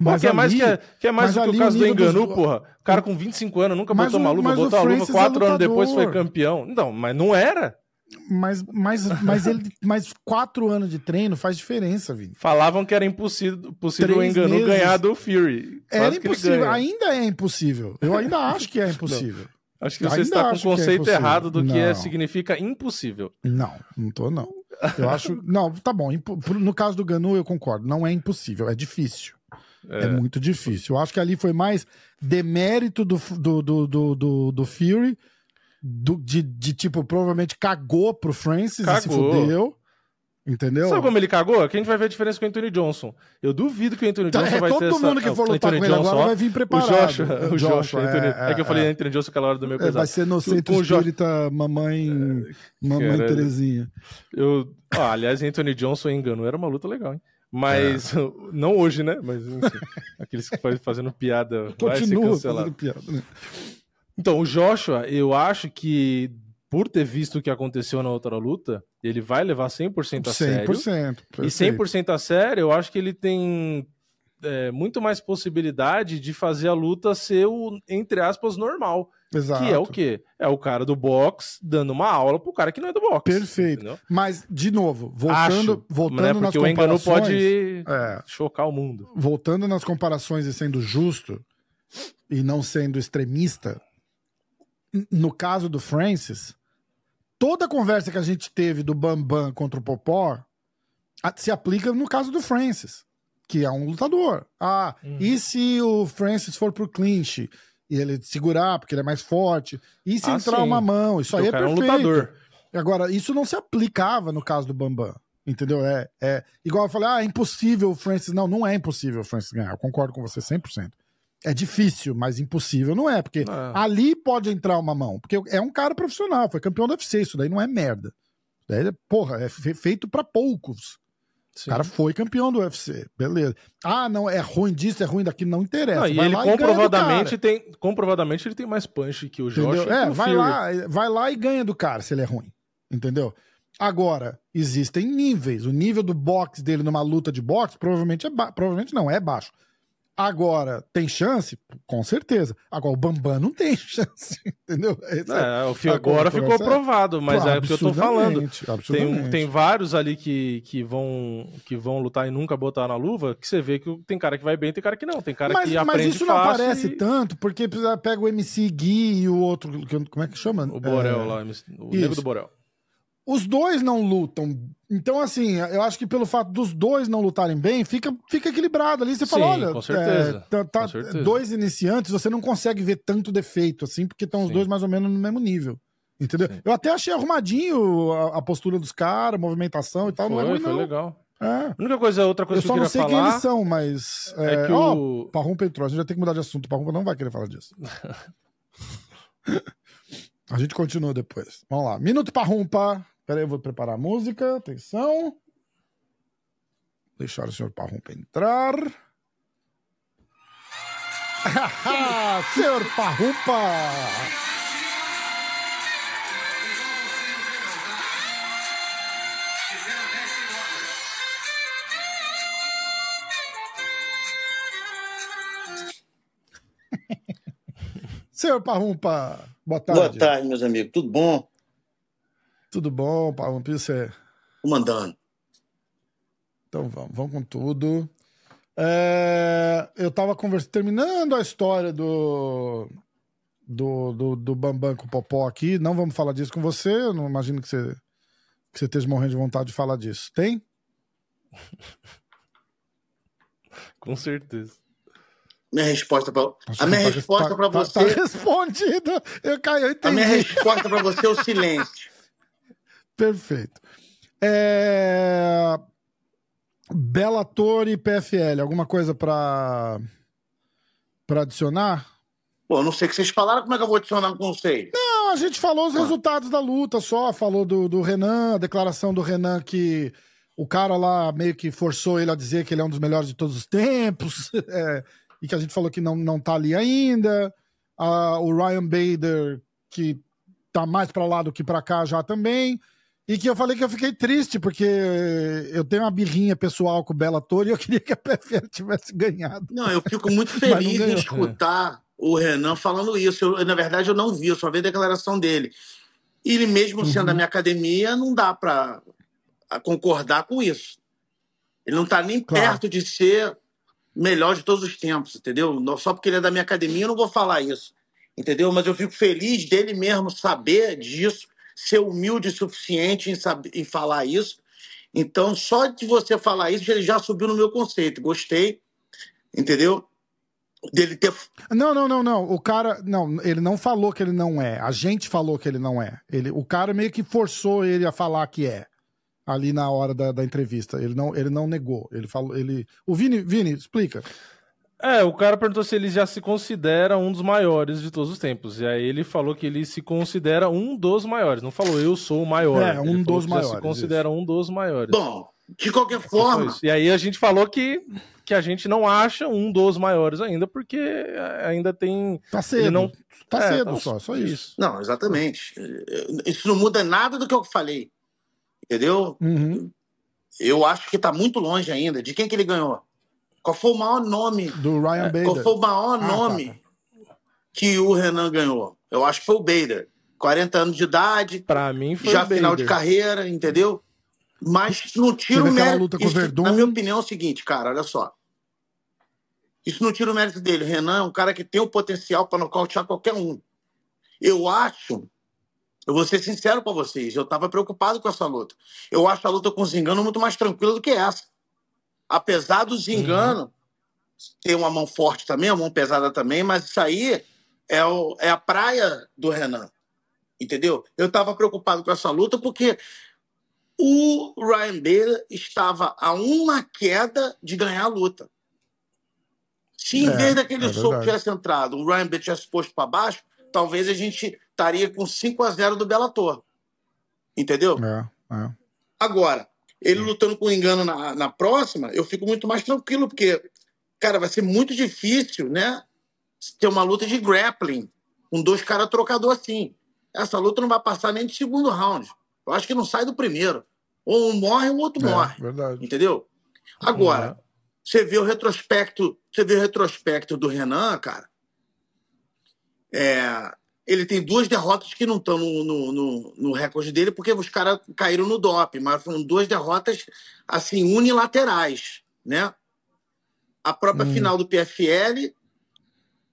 Mas que é mais, que é, que é mais do que o caso do Enganu, dos... porra. O cara com 25 anos nunca botou uma luva, botou a luva, quatro é anos depois foi campeão. Não, mas não era. Mas, mas, mas, ele, mas quatro anos de treino faz diferença, Vini. Falavam que era impossível, possível Engano meses. ganhar do Fury. Era impossível, ainda é impossível. Eu ainda acho que é impossível. Não. Acho que você ainda está com o é conceito é errado do não. que é, significa impossível. Não, não tô, não. Eu acho. Não, tá bom. No caso do Ganu, eu concordo. Não é impossível, é difícil. É. é muito difícil. Eu acho que ali foi mais demérito do, do, do, do, do, do Fury do, de, de, tipo, provavelmente cagou pro Francis cagou. e se fudeu. Entendeu? Sabe como ele cagou? Aqui a gente vai ver a diferença com o Anthony Johnson. Eu duvido que o Anthony tá, Johnson é, vai ter essa... Todo mundo que for lutar Anthony com ele Johnson, agora vai vir preparado. O Joshua, o Joshua, Joshua Anthony... é, é, que eu falei é. Anthony Johnson aquela hora do meu pesado. Vai ser no centro espírita jo... mamãe, mamãe Cara, Terezinha. Eu... Ah, aliás, Anthony Johnson enganou. Era uma luta legal, hein? Mas, é. não hoje, né? Mas, enfim, aqueles que fazem fazendo piada Continua fazendo piada, né? Então, o Joshua, eu acho que por ter visto o que aconteceu na outra luta, ele vai levar 100% a 100%, sério. 100%. E 100% a sério, eu acho que ele tem é, muito mais possibilidade de fazer a luta ser o, entre aspas, normal. Exato. Que é o quê? É o cara do box dando uma aula pro cara que não é do box. Perfeito. Entendeu? Mas, de novo, voltando, Acho, voltando né? Porque nas comparações... o pode é, chocar o mundo. Voltando nas comparações e sendo justo, e não sendo extremista, no caso do Francis, toda a conversa que a gente teve do Bambam contra o Popó se aplica no caso do Francis, que é um lutador. Ah, uhum. e se o Francis for pro clinch e ele segurar, porque ele é mais forte? E se ah, entrar sim. uma mão? Isso aí é perfeito. É um lutador. Agora, isso não se aplicava no caso do Bambam. Entendeu? É, é igual eu falei, ah, é impossível o Francis. Não, não é impossível o Francis ganhar. Eu concordo com você 100%. É difícil, mas impossível não é, porque é. ali pode entrar uma mão, porque é um cara profissional, foi campeão do UFC, isso daí não é merda. Daí, porra, é feito para poucos. Sim. O cara foi campeão do UFC, beleza. Ah, não, é ruim disso, é ruim daquilo, não interessa. Não, e ele comprovadamente tem, comprovadamente ele tem mais punch que o Josh. É, vai lá, vai lá e ganha do cara se ele é ruim, entendeu? Agora, existem níveis. O nível do boxe dele numa luta de boxe provavelmente é provavelmente não é baixo. Agora, tem chance? Com certeza. Agora, o Bambam não tem chance, entendeu? Esse é, o fio agora ficou provado, mas é o que eu tô falando. Tem, tem vários ali que, que, vão, que vão lutar e nunca botar na luva, que você vê que tem cara que vai bem tem cara que não. Tem cara mas, que aprende Mas isso não aparece e... tanto, porque pega o MC Gui e o outro, como é que chama? O Borel é... lá, o Nego do Borel. Os dois não lutam. Então, assim, eu acho que pelo fato dos dois não lutarem bem, fica, fica equilibrado ali. Você Sim, fala, olha, com certeza, é, tá, tá, com certeza. dois iniciantes, você não consegue ver tanto defeito, assim, porque estão os dois mais ou menos no mesmo nível. Entendeu? Sim. Eu até achei arrumadinho a, a postura dos caras, movimentação e tal. Foi, não é ruim, foi não. legal. É. A única coisa, outra coisa eu que eu queria falar... Eu só não sei quem eles são, mas... É, é que o... Oh, Parrumpa entrou, a gente já tem que mudar de assunto. Parrumpa não vai querer falar disso. a gente continua depois. Vamos lá. Minuto Parrumpa. Peraí, eu vou preparar a música. Atenção. Deixar o senhor Parrumpa entrar. senhor Parrumpa! Senhor Parrumpa, boa tarde. Boa tarde, meus amigos. Tudo bom? Tudo bom, Parrumpa? E você? Mandando. Então vamos, vamos com tudo. É, eu estava conversando, terminando a história do, do, do, do Bambam com o Popó aqui. Não vamos falar disso com você. Eu não imagino que você, que você esteja morrendo de vontade de falar disso. Tem? com certeza. Minha resposta para a minha tá, resposta para você tá, tá respondido. Eu caí, eu entendi. A minha resposta para você é o silêncio. Perfeito. É... Bellator e PFL, alguma coisa para para adicionar? Pô, não sei o que vocês falaram, como é que eu vou adicionar com vocês? Não, a gente falou os ah. resultados da luta só, falou do, do Renan, a declaração do Renan que o cara lá meio que forçou ele a dizer que ele é um dos melhores de todos os tempos, é, e que a gente falou que não, não tá ali ainda. Ah, o Ryan Bader, que tá mais para lá do que para cá já também. E que eu falei que eu fiquei triste, porque eu tenho uma birrinha pessoal com o Bellator e eu queria que a PFL tivesse ganhado. Não, eu fico muito feliz em escutar o Renan falando isso. Eu, na verdade, eu não vi, eu só vi a declaração dele. E ele, mesmo sendo uhum. da minha academia, não dá para concordar com isso. Ele não está nem claro. perto de ser melhor de todos os tempos, entendeu? Só porque ele é da minha academia, eu não vou falar isso, entendeu? Mas eu fico feliz dele mesmo saber disso ser humilde o suficiente em, saber, em falar isso. Então, só de você falar isso, ele já subiu no meu conceito. Gostei, entendeu? Dele ter. Não, não, não, não. O cara. Não, ele não falou que ele não é. A gente falou que ele não é. Ele, o cara meio que forçou ele a falar que é. Ali na hora da, da entrevista. Ele não, ele não negou. Ele falou. Ele... O Vini, Vini, explica. É, o cara perguntou se ele já se considera um dos maiores de todos os tempos. E aí ele falou que ele se considera um dos maiores. Não falou eu sou o maior. É, um dos maiores. se considera isso. um dos maiores. Bom, de qualquer forma. E aí a gente falou que, que a gente não acha um dos maiores ainda, porque ainda tem. Tá cedo. Não... Tá é, cedo tá... só, só isso. Não, exatamente. Isso não muda nada do que eu falei. Entendeu? Uhum. Eu acho que tá muito longe ainda. De quem que ele ganhou? Qual foi o maior nome? Do Ryan Bader. Qual foi o maior ah, nome tá, tá. que o Renan ganhou? Eu acho que foi o Bader. 40 anos de idade. Para mim foi Já final de carreira, entendeu? Mas não tira o mérito. Luta com isso, Verdun. Na minha opinião é o seguinte, cara, olha só. Isso não tira o mérito dele. O Renan é um cara que tem o potencial para nocautear qualquer um. Eu acho, eu vou ser sincero para vocês, eu estava preocupado com essa luta. Eu acho a luta com o Zingano muito mais tranquila do que essa apesar dos enganos, uhum. tem uma mão forte também, uma mão pesada também, mas isso aí é, o, é a praia do Renan. Entendeu? Eu estava preocupado com essa luta porque o Ryan Bader estava a uma queda de ganhar a luta. Se em é, vez daquele é soco tivesse entrado, o Ryan Bader tivesse posto para baixo, talvez a gente estaria com 5 a 0 do Bellator. Entendeu? É, é. Agora, ele lutando com engano na, na próxima, eu fico muito mais tranquilo, porque, cara, vai ser muito difícil, né? Ter uma luta de grappling com dois caras trocador assim. Essa luta não vai passar nem de segundo round. Eu acho que não sai do primeiro. Ou um morre, o outro é, morre. Verdade. Entendeu? Agora, é. você vê o retrospecto, você vê o retrospecto do Renan, cara. É, ele tem duas derrotas que não estão no, no, no, no, recorde dele, porque os caras caíram no DOP, mas foram duas derrotas assim unilaterais, né? A própria hum. final do PFL,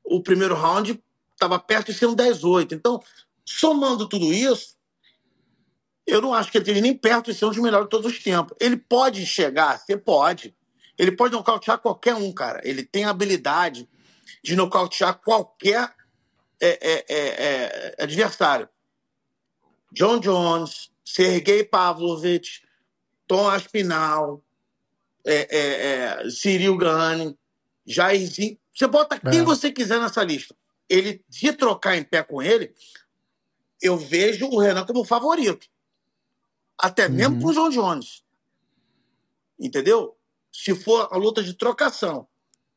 o primeiro round estava perto de ser um 10-8. Então, somando tudo isso, eu não acho que ele esteja nem perto de ser um dos melhores de todos os tempos. Ele pode chegar, você pode. Ele pode nocautear qualquer um, cara. Ele tem a habilidade de nocautear qualquer é, é, é, é, adversário. John Jones, Sergei Pavlovich, Tom Aspinal, é, é, Cyril Gane, Jairzinho. Você bota quem você quiser nessa lista. Ele, se trocar em pé com ele, eu vejo o Renan como favorito. Até mesmo uhum. com o John Jones. Entendeu? Se for a luta de trocação.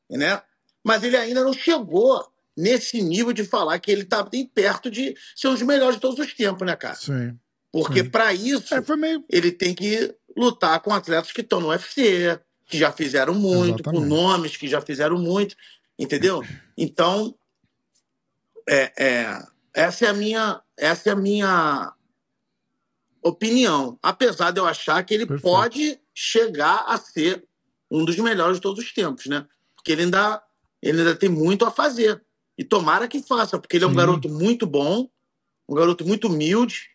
Né? Mas ele ainda não chegou nesse nível de falar que ele está bem perto de ser um dos melhores de todos os tempos, né, cara? Sim. Porque para isso é, meio... ele tem que lutar com atletas que estão no UFC, que já fizeram muito, Exatamente. com nomes que já fizeram muito, entendeu? Então, É, é, essa é a minha, essa é a minha opinião. Apesar de eu achar que ele Perfeito. pode chegar a ser um dos melhores de todos os tempos, né? Porque ele ainda, ele ainda tem muito a fazer. E tomara que faça, porque ele é um garoto muito bom, um garoto muito humilde,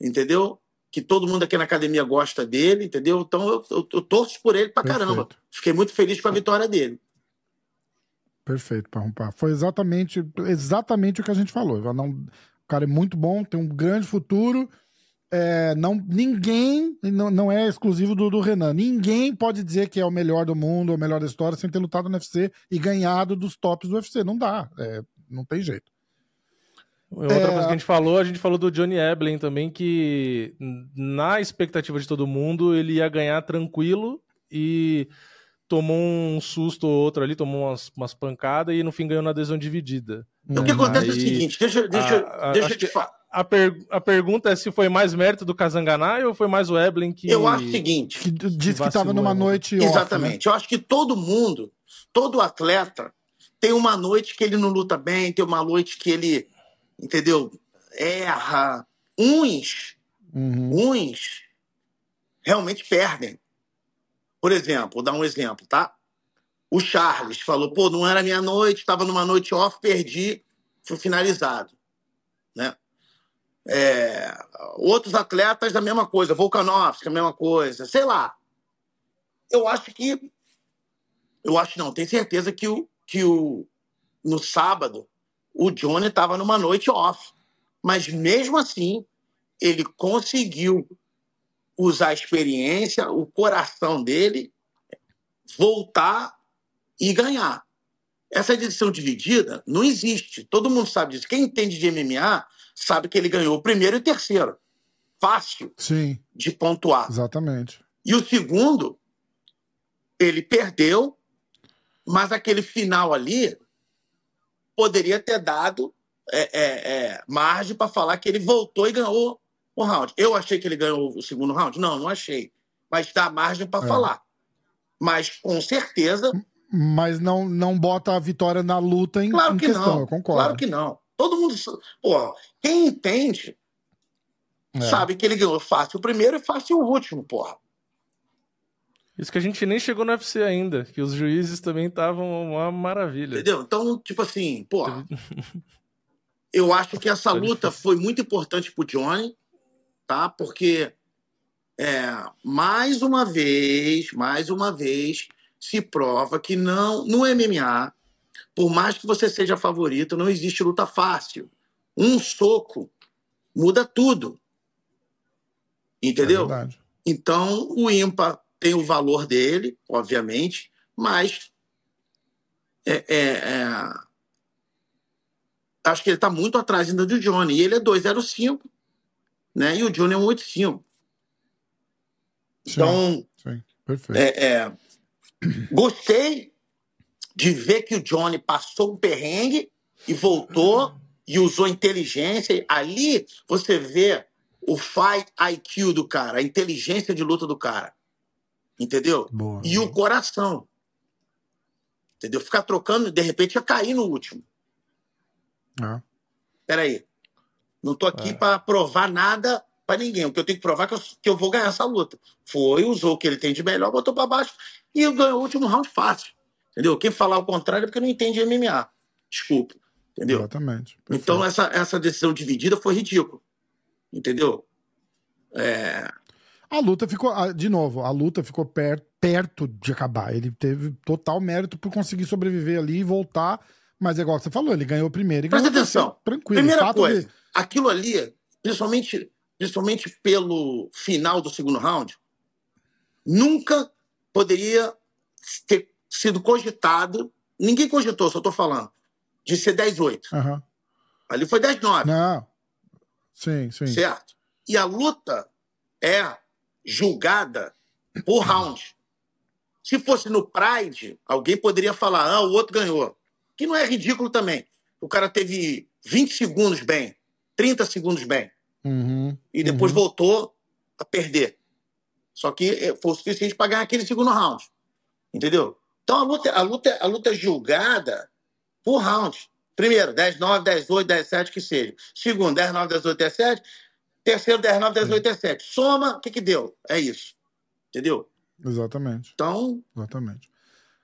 entendeu? Que todo mundo aqui na academia gosta dele, entendeu? Então eu, eu, eu torço por ele pra Perfeito. caramba. Fiquei muito feliz com a vitória dele. Perfeito, Parrumpar. Foi exatamente, exatamente o que a gente falou. Não, o cara é muito bom, tem um grande futuro. É, não, ninguém, não, não é exclusivo do, do Renan, ninguém pode dizer que é o melhor do mundo, o melhor da história, sem ter lutado no UFC e ganhado dos tops do UFC. Não dá, é, não tem jeito. Outra é... coisa que a gente falou, a gente falou do Johnny Eblin também, que na expectativa de todo mundo, ele ia ganhar tranquilo e tomou um susto ou outro ali, tomou umas, umas pancadas e no fim ganhou na adesão dividida. O que acontece Aí, é o seguinte, deixa, deixa, a, deixa eu te falar. A, per, a pergunta é se foi mais mérito do Kazanganai ou foi mais o Eblin que. Eu acho o seguinte. Que disse que estava numa noite. Exatamente. Off, né? Eu acho que todo mundo, todo atleta, tem uma noite que ele não luta bem, tem uma noite que ele, entendeu? Erra. Uns, uhum. uns realmente perdem. Por exemplo, vou dar um exemplo, tá? O Charles falou, pô, não era minha noite, estava numa noite off, perdi, fui finalizado, né? É, outros atletas da mesma coisa, Volkanovski, a mesma coisa, sei lá. Eu acho que, eu acho não, tenho certeza que o que o no sábado o Johnny estava numa noite off, mas mesmo assim ele conseguiu usar a experiência, o coração dele, voltar e ganhar. Essa edição dividida não existe. Todo mundo sabe disso. Quem entende de MMA sabe que ele ganhou o primeiro e o terceiro. Fácil Sim. de pontuar. Exatamente. E o segundo, ele perdeu, mas aquele final ali poderia ter dado é, é, é, margem para falar que ele voltou e ganhou o round. Eu achei que ele ganhou o segundo round? Não, não achei. Mas dá margem para é. falar. Mas com certeza. Mas não, não bota a vitória na luta em, claro em que questão, não. eu concordo. Claro que não. Todo mundo. Pô, quem entende é. sabe que ele ganhou fácil o primeiro e fácil o último, porra. Isso que a gente nem chegou no UFC ainda, que os juízes também estavam uma maravilha. Entendeu? Então, tipo assim, porra. eu acho que essa luta foi muito importante pro Johnny tá? Porque é, mais uma vez, mais uma vez, se prova que não no MMA, por mais que você seja favorito, não existe luta fácil. Um soco muda tudo. Entendeu? É então, o ímpar tem o valor dele, obviamente, mas é, é, é, acho que ele está muito atrás ainda do Johnny. E ele é 205 né? E o Johnny é um 8-5. Então, sim, perfeito. É, é, gostei de ver que o Johnny passou um perrengue e voltou e usou inteligência. Ali você vê o fight IQ do cara, a inteligência de luta do cara. Entendeu? Boa, e o coração. Entendeu? Ficar trocando, de repente ia cair no último. Ah. Peraí. Não tô aqui é. para provar nada para ninguém. O que eu tenho que provar é que eu, que eu vou ganhar essa luta. Foi, usou o que ele tem de melhor, botou para baixo e ganhou o último round fácil. Entendeu? Quem falar o contrário é porque não entende MMA. Desculpa. Entendeu? Exatamente. Perfeito. Então essa, essa decisão dividida foi ridícula. Entendeu? É... A luta ficou, de novo, a luta ficou per, perto de acabar. Ele teve total mérito por conseguir sobreviver ali e voltar. Mas é igual você falou, ele ganhou primeiro Presta atenção. Tranquilo. Primeira coisa, de aquilo ali, principalmente, principalmente pelo final do segundo round, nunca poderia ter sido cogitado, ninguém cogitou, só estou falando, de ser 10-8. Uhum. Ali foi 10-9. Não. Sim, sim. Certo? E a luta é julgada por round. Se fosse no Pride, alguém poderia falar, ah, o outro ganhou. Que não é ridículo também. O cara teve 20 segundos bem, 30 segundos bem. Uhum, e depois uhum. voltou a perder. Só que eh, foi o suficiente para ganhar aquele segundo round. Entendeu? Então a luta, a luta, a luta é julgada por round. Primeiro, 10, 9, 10, 8, 10, 7, que seja. Segundo, 10, 9, 10, 8, 10, 7. Terceiro, 10, 9, 10, 8, 10, 7. Soma, o que que deu? É isso. Entendeu? Exatamente. Então... Exatamente.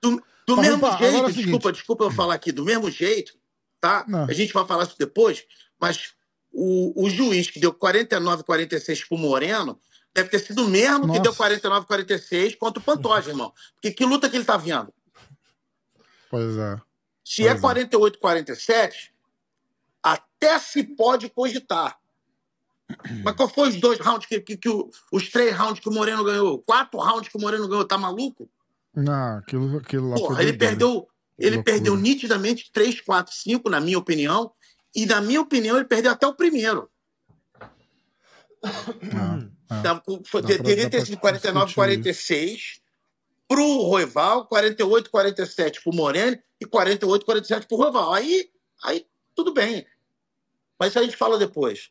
Do, do tá, mesmo jeito, é desculpa, desculpa eu falar aqui, do mesmo jeito, tá? Não. A gente vai falar isso depois, mas o, o juiz que deu 49, 46 pro Moreno deve ter sido o mesmo Nossa. que deu 49, 46 contra o Pantoja, irmão. Porque que luta que ele tá vendo? Pois é. Se é pois é 48, 47, até se pode cogitar. Mas qual foi os dois rounds que, que, que o, os três rounds que o Moreno ganhou? Quatro rounds que o Moreno ganhou, tá maluco? Não, aquilo, aquilo lá Porra, ele perdeu, ele loucura. perdeu nitidamente 3, 4, 5, na minha opinião. E na minha opinião, ele perdeu até o primeiro. Então, foi, teria ter sido 49, 46 para o Roival, 48, 47 para o Moreno e 48, 47 para o Roival. Aí, aí tudo bem. Mas isso a gente fala depois.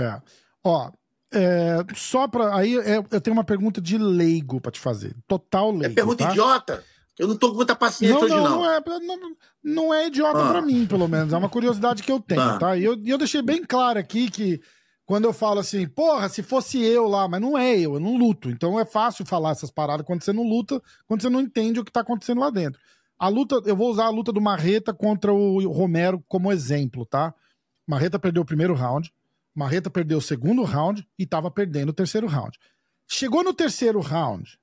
É. Ó, é, só para aí é, eu tenho uma pergunta de leigo para te fazer. Total leigo. É pergunta tá? idiota? Eu não tô com muita paciência não, hoje, não. Não é, não, não é idiota ah. para mim, pelo menos. É uma curiosidade que eu tenho, ah. tá? E eu, eu deixei bem claro aqui que quando eu falo assim, porra, se fosse eu lá, mas não é eu, eu não luto. Então é fácil falar essas paradas quando você não luta, quando você não entende o que tá acontecendo lá dentro. A luta, eu vou usar a luta do Marreta contra o Romero como exemplo, tá? Marreta perdeu o primeiro round, Marreta perdeu o segundo round e tava perdendo o terceiro round. Chegou no terceiro round,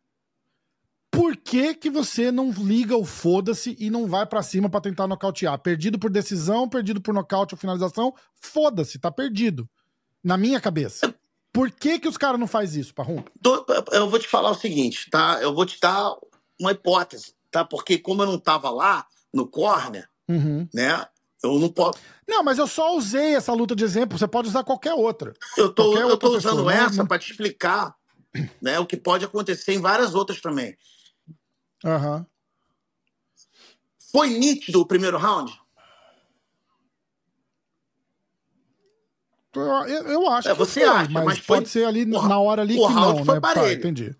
por que, que você não liga o foda-se e não vai para cima para tentar nocautear? Perdido por decisão, perdido por nocaute ou finalização, foda-se, tá perdido. Na minha cabeça. Por que, que os caras não fazem isso, Parrum? Eu vou te falar o seguinte, tá? Eu vou te dar uma hipótese, tá? Porque como eu não tava lá no corner, uhum. né? Eu não posso. Não, mas eu só usei essa luta de exemplo. Você pode usar qualquer outra. Eu tô, qualquer eu tô usando pessoa, essa não... para te explicar né, o que pode acontecer em várias outras também. Uhum. Foi nítido o primeiro round? Eu, eu acho é, você foi, acha, mas, mas pode ser ali o, na hora ali que não, foi né? Tá, entendi.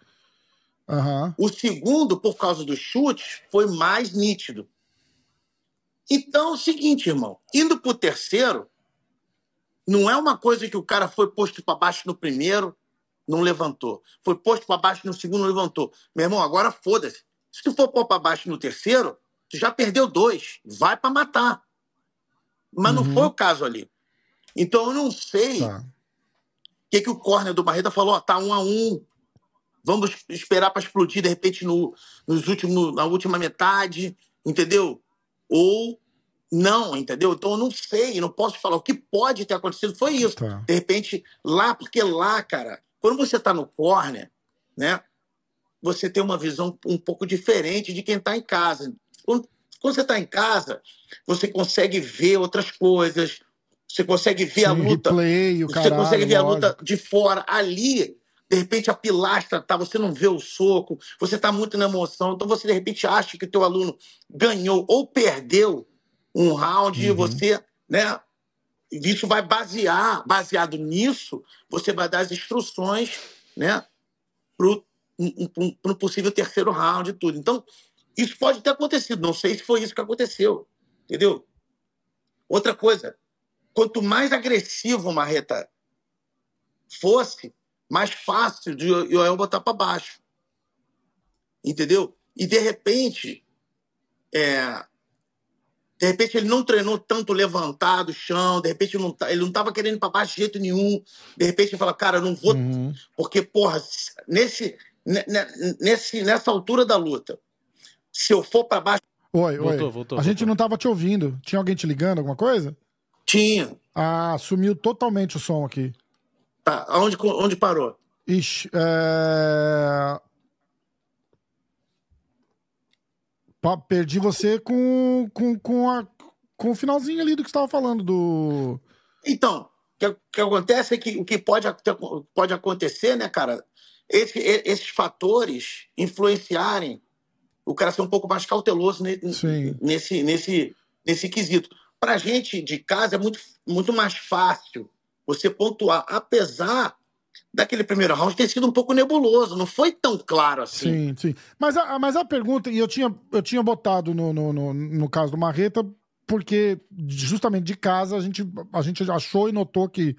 Uhum. O segundo, por causa dos chutes, foi mais nítido. Então é o seguinte, irmão, indo pro terceiro, não é uma coisa que o cara foi posto para baixo no primeiro, não levantou. Foi posto para baixo no segundo, não levantou. Meu irmão, agora foda-se. Se tu for pôr para baixo no terceiro, tu já perdeu dois. Vai para matar. Mas uhum. não foi o caso ali. Então eu não sei o tá. que, que o corner do Barreta falou: ó, tá um a um. Vamos esperar para explodir de repente no, nos últimos, na última metade, entendeu? Ou não, entendeu? Então eu não sei, não posso falar. O que pode ter acontecido foi isso. Tá. De repente, lá, porque lá, cara, quando você tá no corner, né? você tem uma visão um pouco diferente de quem está em casa. Quando, quando você está em casa, você consegue ver outras coisas, você consegue ver Sim, a luta. Replay, você caralho, consegue ver a luta de fora. Ali, de repente, a pilastra tá, você não vê o soco, você está muito na emoção, então você de repente acha que o teu aluno ganhou ou perdeu um round uhum. e você, né? Isso vai basear, baseado nisso, você vai dar as instruções, né, pro um, um, um possível terceiro round e tudo. Então, isso pode ter acontecido. Não sei se foi isso que aconteceu. Entendeu? Outra coisa, quanto mais agressivo o Marreta fosse, mais fácil de Joel botar para baixo. Entendeu? E de repente, é, de repente ele não treinou tanto levantado o chão, de repente ele não, tá, ele não tava querendo ir para baixo de jeito nenhum. De repente ele fala, cara, eu não vou. Uhum. Porque, porra, nesse, nesse, nessa altura da luta, se eu for para baixo. Oi, voltou, oi. Voltou, a gente não tava te ouvindo. Tinha alguém te ligando, alguma coisa? Tinha. Ah, sumiu totalmente o som aqui. Tá, onde, onde parou? Ixi, é... Perdi você com, com, com, a, com o finalzinho ali do que você estava falando do. Então, o que, que, acontece é que o que pode, pode acontecer, né, cara? esse, esses fatores influenciarem o cara ser um pouco mais cauteloso nesse, nesse, nesse, nesse quesito. Para a gente de casa é muito, muito mais fácil você pontuar, apesar daquele primeiro round ter sido um pouco nebuloso, não foi tão claro assim. Sim, sim. Mas a, mas a pergunta, e eu tinha, eu tinha botado no, no, no, no caso do Marreta porque justamente de casa a gente, a gente achou e notou que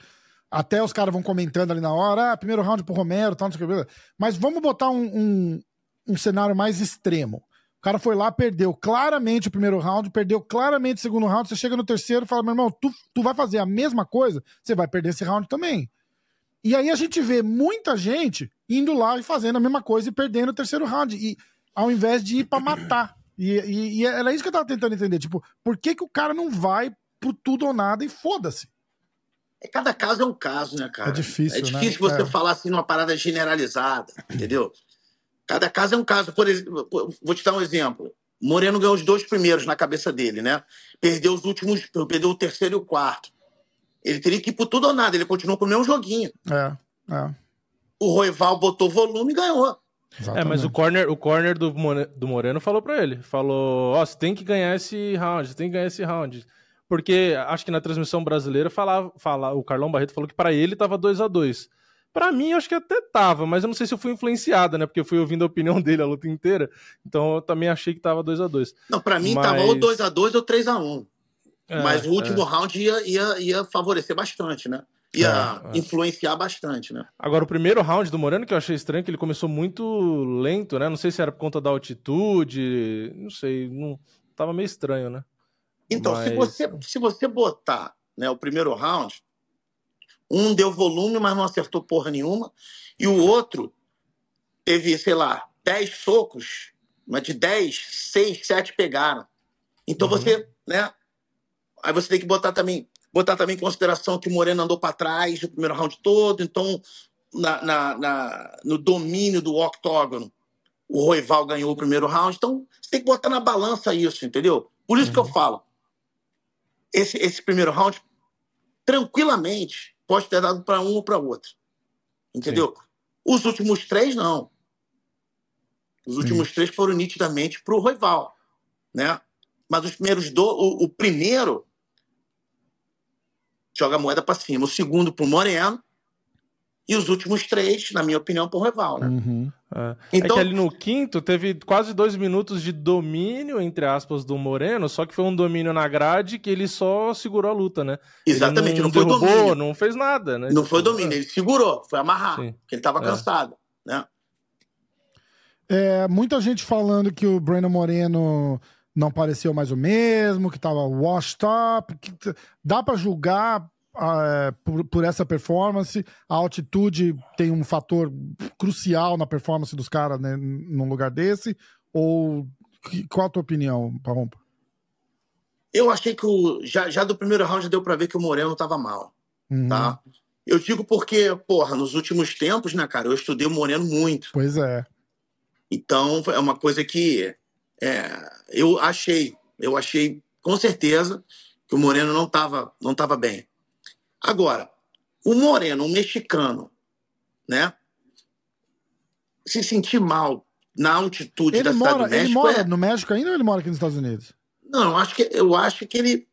até os caras vão comentando ali na hora, ah, primeiro round pro Romero, tal, não sei o que. Mas vamos botar um, um, um cenário mais extremo. O cara foi lá, perdeu claramente o primeiro round, perdeu claramente o segundo round. Você chega no terceiro e fala, meu irmão, tu, tu vai fazer a mesma coisa, você vai perder esse round também. E aí a gente vê muita gente indo lá e fazendo a mesma coisa e perdendo o terceiro round. E ao invés de ir para matar. E, e, e, era isso que eu tava tentando entender. Tipo, por que, que o cara não vai pro tudo ou nada e foda-se? É, cada caso é um caso, né, cara? É difícil, É difícil né? você é. falar assim numa parada generalizada, entendeu? Cada caso é um caso. Por exemplo, vou te dar um exemplo. Moreno ganhou os dois primeiros na cabeça dele, né? Perdeu os últimos, perdeu o terceiro e o quarto. Ele teria que ir por tudo ou nada, ele continuou com o mesmo joguinho. É, é. O Roival botou volume e ganhou. É, mas o corner, o corner do, do Moreno falou pra ele. Falou, ó, você tem que ganhar esse round, você tem que ganhar esse round. Porque acho que na transmissão brasileira falava, fala, o Carlão Barreto falou que pra ele tava 2 a 2 Pra mim, eu acho que até tava, mas eu não sei se eu fui influenciada, né? Porque eu fui ouvindo a opinião dele a luta inteira. Então eu também achei que tava 2 a 2 Não, pra mim Mas- tava ou 2x2 ou 3x1. É, Mas o último round ia, ia, ia favorecer bastante, né? Ia É, é. influenciar bastante, né? Agora, o primeiro round do Moreno, que eu achei estranho, que ele começou muito lento, né? Não sei se era por conta da altitude, não sei, não... tava meio estranho, né? Então, se, Mas- você, se você botar né, o primeiro round, um deu volume, mas não acertou porra nenhuma, e o outro teve, sei lá, 10 socos, mas de 10, 6, 7 pegaram. Então Uhum. você, né? Aí você tem que botar também, botar também em consideração que o Moreno andou para trás o primeiro round todo, então na, na- na- no domínio do octógono, o Roival ganhou o primeiro round. Então você tem que botar na balança isso, entendeu? Por isso que eu falo, esse, esse primeiro round, tranquilamente, pode ter dado para um ou para outro. Entendeu? Os últimos três, não. Os últimos três foram nitidamente para o Roival. Né? Mas os primeiros do, o, o primeiro joga a moeda para cima. O segundo para o Moreno. E os últimos três, na minha opinião, para o Roival. Né? Uhum. É. Então- é que ali no quinto teve quase dois minutos de domínio, entre aspas, do Moreno, só que foi um domínio na grade que ele só segurou a luta, né? Ele Exatamente, não, foi derrubou, domínio. não fez nada, né? Não Tipo, foi domínio, ele segurou, foi amarrar, Sim. porque ele estava É. cansado. Né? É, muita gente falando que o Breno Moreno não pareceu mais o mesmo, que tava washed up. Que dá pra julgar ah, por, por essa performance. A altitude tem um fator crucial na performance dos caras né, num lugar desse. Ou qual a tua opinião, Parrompa? Eu achei que o, já, já do primeiro round já deu para ver que o Moreno estava mal. Uhum. Tá? Eu digo porque, porra, nos últimos tempos, né, cara, eu estudei o Moreno muito. Pois é. Então, é uma coisa que é, eu achei, eu achei com certeza que o Moreno não estava não tava bem. Agora, o Moreno, um mexicano, né, se sentir mal na altitude da Ele cidade mora, do ele México mora é- no México ainda ou ele mora aqui nos Estados Unidos? Não, eu acho que, eu acho que ele.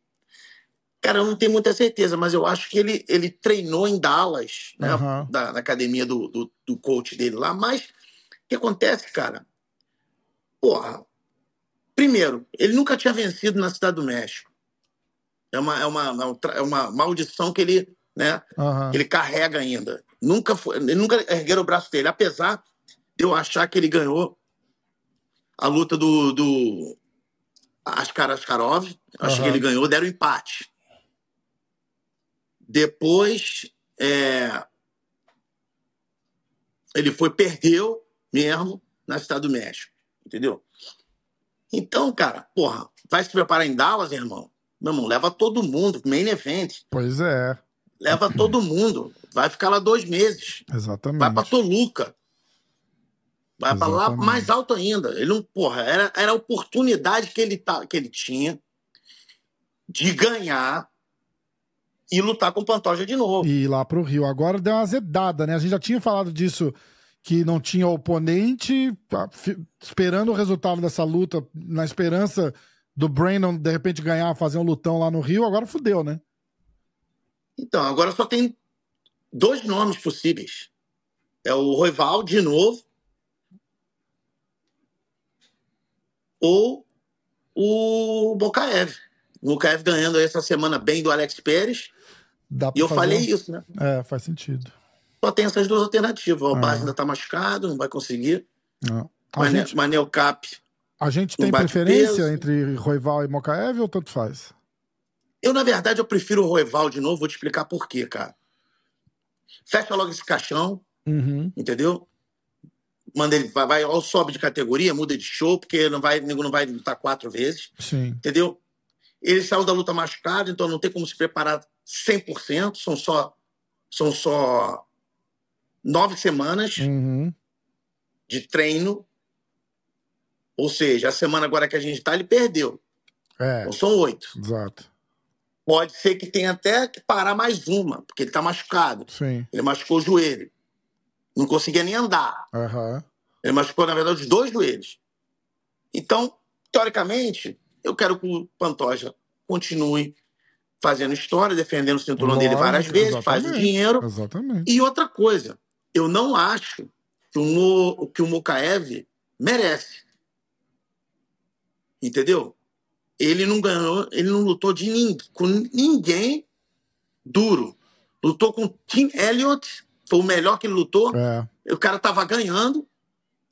Cara, eu não tenho muita certeza, mas eu acho que ele, ele treinou em Dallas, né? Aham. Da, na academia do, do, do coach dele lá. Mas o que acontece, cara? Porra. Primeiro, ele nunca tinha vencido na Cidade do México. É uma, é uma, é um é uma maldição que ele, né, que ele carrega ainda. Nunca foi, nunca ergueram o braço dele, apesar de eu achar que ele ganhou a luta do, do Askar Askarov. Acho Aham. que ele ganhou, deram empate. Depois é, ele foi, perdeu mesmo na Cidade do México. Entendeu? Então, cara, porra, vai se preparar em Dallas, irmão? Meu irmão, leva todo mundo, main event. Pois é, Leva todo mundo. Vai ficar lá dois meses. exatamente. Vai pra Toluca. Vai pra lá mais alto ainda. Ele não, porra, era, era a oportunidade que ele, tá, que ele tinha de ganhar e lutar com o Pantoja de novo. E ir lá pro Rio. Agora deu uma azedada, né? A gente já tinha falado disso, que não tinha oponente, tá, esperando o resultado dessa luta, na esperança do Brandon de repente ganhar, fazer um lutão lá no Rio. Agora fudeu, né? Então, agora só tem dois nomes possíveis. É o Roival de novo ou o Bokaev. O Mukaev ganhando essa semana bem do Alex Pérez. e eu falei isso, né? É, faz sentido. Só tem essas duas alternativas. O é. ainda tá machucado, não vai conseguir. É. Manel, gente... Manel Cap. A gente tem preferência peso. entre Roival e Mokaev ou tanto faz? Eu, na verdade, eu prefiro o Roival de novo, vou te explicar por quê, cara. Fecha logo esse caixão, uhum. entendeu? Manda ele, vai, vai, ou sobe de categoria, muda de show, porque não vai, não vai lutar quatro vezes. Sim. Entendeu? Ele saiu da luta machucado, então não tem como se preparar 100%, são só, são só nove semanas uhum. de treino. Ou seja, a semana agora que a gente está, ele perdeu. É. Então são oito. Exato. Pode ser que tenha até que parar mais uma, porque ele está machucado. Sim. Ele machucou o joelho. Não conseguia nem andar. Uhum. Ele machucou, na verdade, os dois joelhos. Então, teoricamente, eu quero que o Pantoja continue fazendo história, defendendo o cinturão Lógico, dele várias vezes, faz o dinheiro. Exatamente. E outra coisa, eu não acho que o, Mo, que o Mokaev merece. Entendeu? Ele não ganhou, ele não lutou de ninguém, com ninguém duro. Lutou com Tim Elliott, foi o melhor que ele lutou. É. O cara tava ganhando,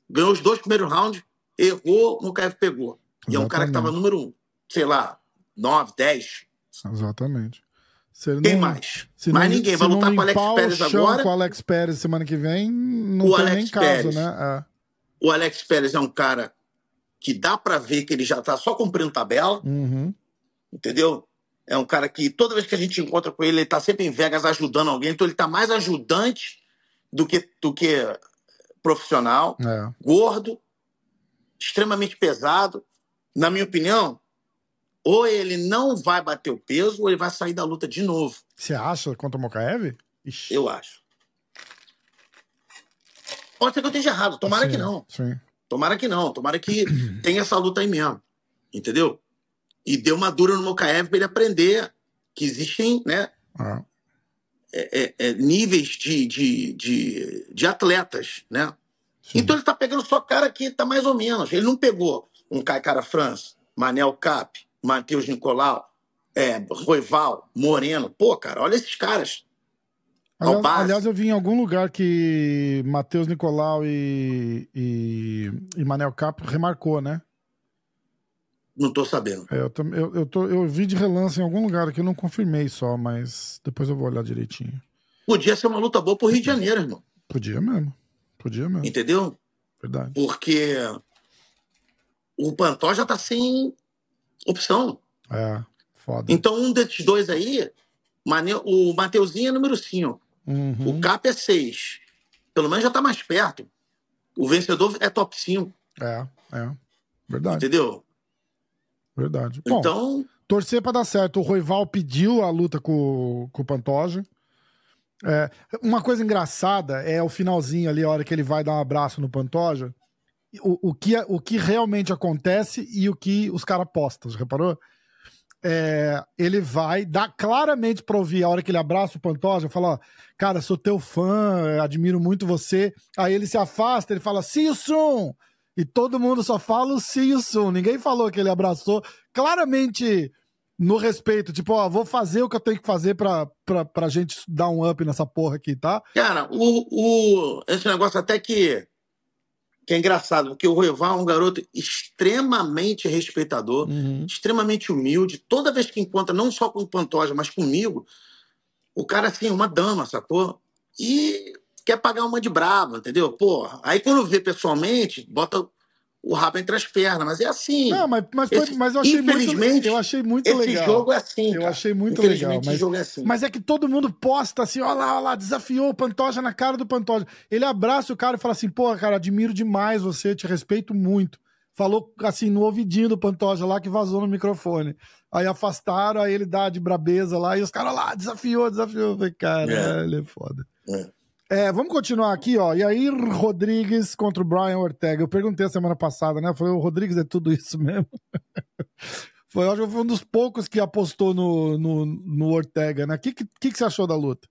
ganhou os dois primeiros rounds, errou, o Mokaev pegou. E Exatamente. é um cara que tava número um, sei lá, 9, 10. Exatamente. Quem mais? Mais ninguém. Vai lutar com o Alex Pérez agora. Com o Alex Pérez semana que vem, não o tem Alex nem Pérez. caso, né? É. O Alex Pérez é um cara que dá para ver que ele já tá só cumprindo tabela. Uhum. Entendeu? É um cara que toda vez que a gente encontra com ele, ele tá sempre em Vegas ajudando alguém. Então ele tá mais ajudante do que, do que profissional. É. Gordo, extremamente pesado. Na minha opinião, ou ele não vai bater o peso, ou ele vai sair da luta de novo. Você acha contra o Mokaev? Ixi. Eu acho. Pode ser que eu esteja errado, tomara sim, que não. Sim. Tomara que não, tomara que tenha essa luta aí mesmo. Entendeu? E deu uma dura no Mokaev para ele aprender que existem, né? Ah. É, é, níveis de, de, de, de atletas, né? Sim. Então ele tá pegando só cara que tá mais ou menos. Ele não pegou um Kai Cara France, Manel Cap, Matheus Nicolau, é, Roival, Moreno. Pô, cara, olha esses caras. Aliás, aliás, eu vi em algum lugar que Matheus Nicolau e, e, e, Manel Cap remarcou, né? Não tô sabendo. É, eu, eu, eu, tô, eu vi de relance em algum lugar que eu não confirmei só, mas depois eu vou olhar direitinho. Podia ser uma luta boa pro Rio de Janeiro, irmão. Podia mesmo. Podia mesmo. Entendeu? Verdade. Porque o Pantó já tá sem opção. É, foda. Então, um desses dois aí, o Mateuzinho é número 5. Uhum. O Cap é 6. Pelo menos já tá mais perto. O vencedor é top 5. É, é. Verdade. Entendeu? Verdade. Bom, então. Torcer para dar certo. O Roival pediu a luta com, com o Pantoja. É, uma coisa engraçada é o finalzinho ali, a hora que ele vai dar um abraço no Pantoja o, o, que, o que realmente acontece e o que os caras postam, reparou? É, ele vai, dá claramente pra ouvir a hora que ele abraça o Pantoja, fala, ó, cara, sou teu fã, admiro muito você. Aí ele se afasta, ele fala, see you soon! E todo mundo só fala o see you soon. Ninguém falou que ele abraçou. Claramente no respeito, tipo, ó, vou fazer o que eu tenho que fazer pra, pra, pra gente dar um up nessa porra aqui, tá? Cara, o, o, esse negócio até que que é engraçado, porque o Roival é um garoto extremamente respeitador, uhum. extremamente humilde. Toda vez que encontra, não só com o Pantoja, mas comigo, o cara, assim, é uma dama, sacou? E quer pagar uma de brava, entendeu? Pô, aí quando vê pessoalmente, bota o rabo entre as pernas, mas é assim. Não, mas, mas, foi, esse, mas eu achei infelizmente, muito, eu achei muito esse legal. Esse jogo é assim. Eu cara. achei muito legal. Mas, jogo é assim. mas é que todo mundo posta assim, olha lá, olha lá, desafiou o Pantoja na cara do Pantoja. Ele abraça o cara e fala assim: pô, cara, admiro demais você, te respeito muito. Falou assim no ouvidinho do Pantoja lá que vazou no microfone. Aí afastaram, aí ele dá de brabeza lá e os caras lá, desafiou, desafiou. Eu falei, caralho, é, é foda. É. É, vamos continuar aqui, ó. E aí, Rodrigues contra o Brian Ortega. Eu perguntei a semana passada, né? Foi o Rodrigues é tudo isso mesmo. foi, acho que foi um dos poucos que apostou no, no, no Ortega, né? O que, que, que você achou da luta?